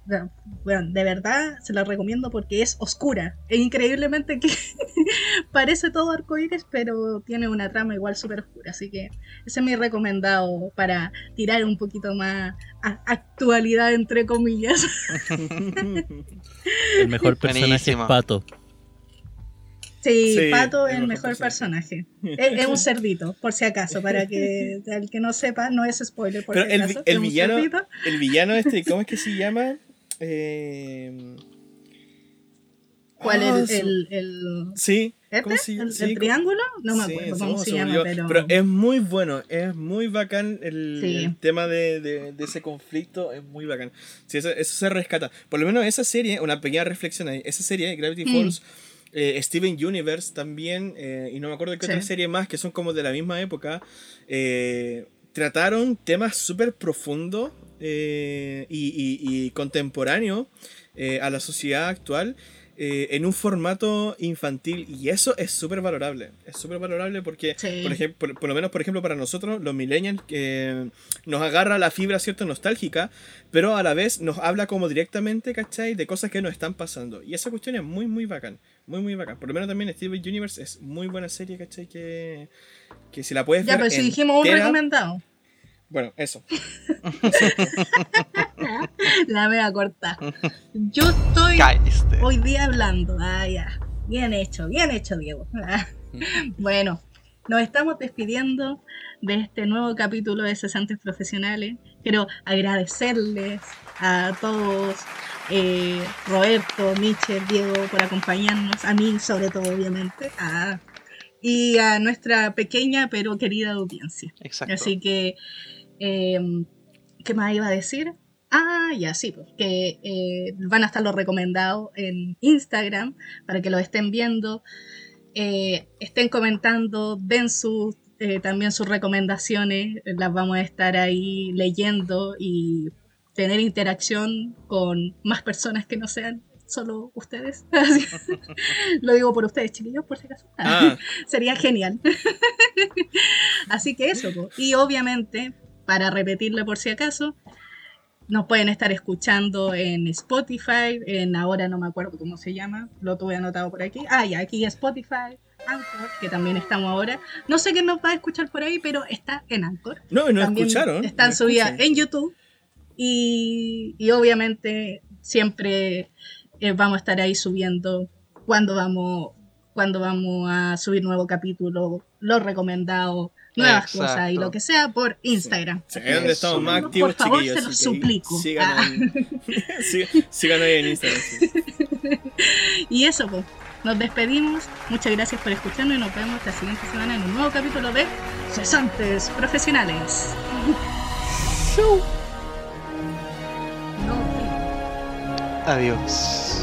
bueno, de verdad se la recomiendo porque es oscura. Es increíblemente que parece todo arcoíris, pero tiene una trama igual súper oscura. Así que ese es mi recomendado para tirar un poquito más actualidad, entre comillas. el mejor personaje es Pato. Sí, Pato es el mejor personaje. Es, un cerdito, por si acaso, para que el que no sepa, no es spoiler. Por Pero el, el villano, el villano este, ¿cómo es que se llama? Eh... ¿Cuál es ah, el, el, Sí, ¿Este? ¿Cómo se- ¿El, sí, el triángulo? No me Sí, acuerdo se cómo me se llama, olvidó. pero... es muy bueno, es muy bacán el, Sí. el tema de, de- de ese conflicto, es muy bacán. Sí, eso, eso se rescata. Por lo menos esa serie, una pequeña reflexión ahí, esa serie, Gravity Mm. Falls, eh, Steven Universe también, eh, y no me acuerdo qué Sí. otra serie más, que son como de la misma época, eh, trataron temas súper profundos eh, y, contemporáneos eh, a la sociedad actual eh, en un formato infantil y eso es súper valorable. Es súper valorable porque, Sí. por, ejemplo, por, por lo menos, por ejemplo, para nosotros, los millennials, que nos agarra la fibra, ¿cierto? Nostálgica, pero a la vez nos habla como directamente, ¿cachai? De cosas que nos están pasando. Y esa cuestión es muy, muy bacán. Muy, muy bacán. Por lo menos también Steven Universe es muy buena serie, ¿cachai? Que, que si la puedes Ya, ver pero si dijimos un recomendado. Bueno, eso. La mega corta. Yo estoy hoy día hablando. Ah, ya. Bien hecho, bien hecho, Diego. Ah. Bueno, nos estamos despidiendo de este nuevo capítulo de Cesantes Profesionales. Quiero agradecerles a todos, eh, Roberto, Michel, Diego, por acompañarnos, a mí sobre todo, obviamente, ah, y a nuestra pequeña pero querida audiencia. Exacto. Así que, eh, ¿qué más iba a decir? Ah, ya sí, pues, que eh, van a estar los recomendados en Instagram para que los estén viendo, eh, estén comentando, den sus, eh, también sus recomendaciones, las vamos a estar ahí leyendo y tener interacción con más personas que no sean solo ustedes. Lo digo por ustedes, chiquillos, por si acaso. Ah, Sería genial. Así que eso. po. Y obviamente, para repetirle por si acaso, nos pueden estar escuchando en Spotify, en ahora no me acuerdo cómo se llama, lo tuve anotado por aquí. Ah, ya, aquí Spotify, Anchor, que también estamos ahora. No sé quién nos va a escuchar por ahí, pero está en Anchor. no, y nos También escucharon. Están subidas en YouTube. Y, y obviamente siempre eh, vamos a estar ahí subiendo cuando vamos, cuando vamos a subir nuevo capítulo, los recomendados, nuevas Exacto. cosas y lo que sea por Instagram. Sí, es donde estamos más Por activos, favor, chiquillos. se los suplico. Síganos, Ah. en, sí- síganos ahí en Instagram. sí. Y eso, pues, nos despedimos. Muchas gracias por escucharnos y nos vemos la siguiente semana en un nuevo capítulo de Cesantes Profesionales. No, Adiós.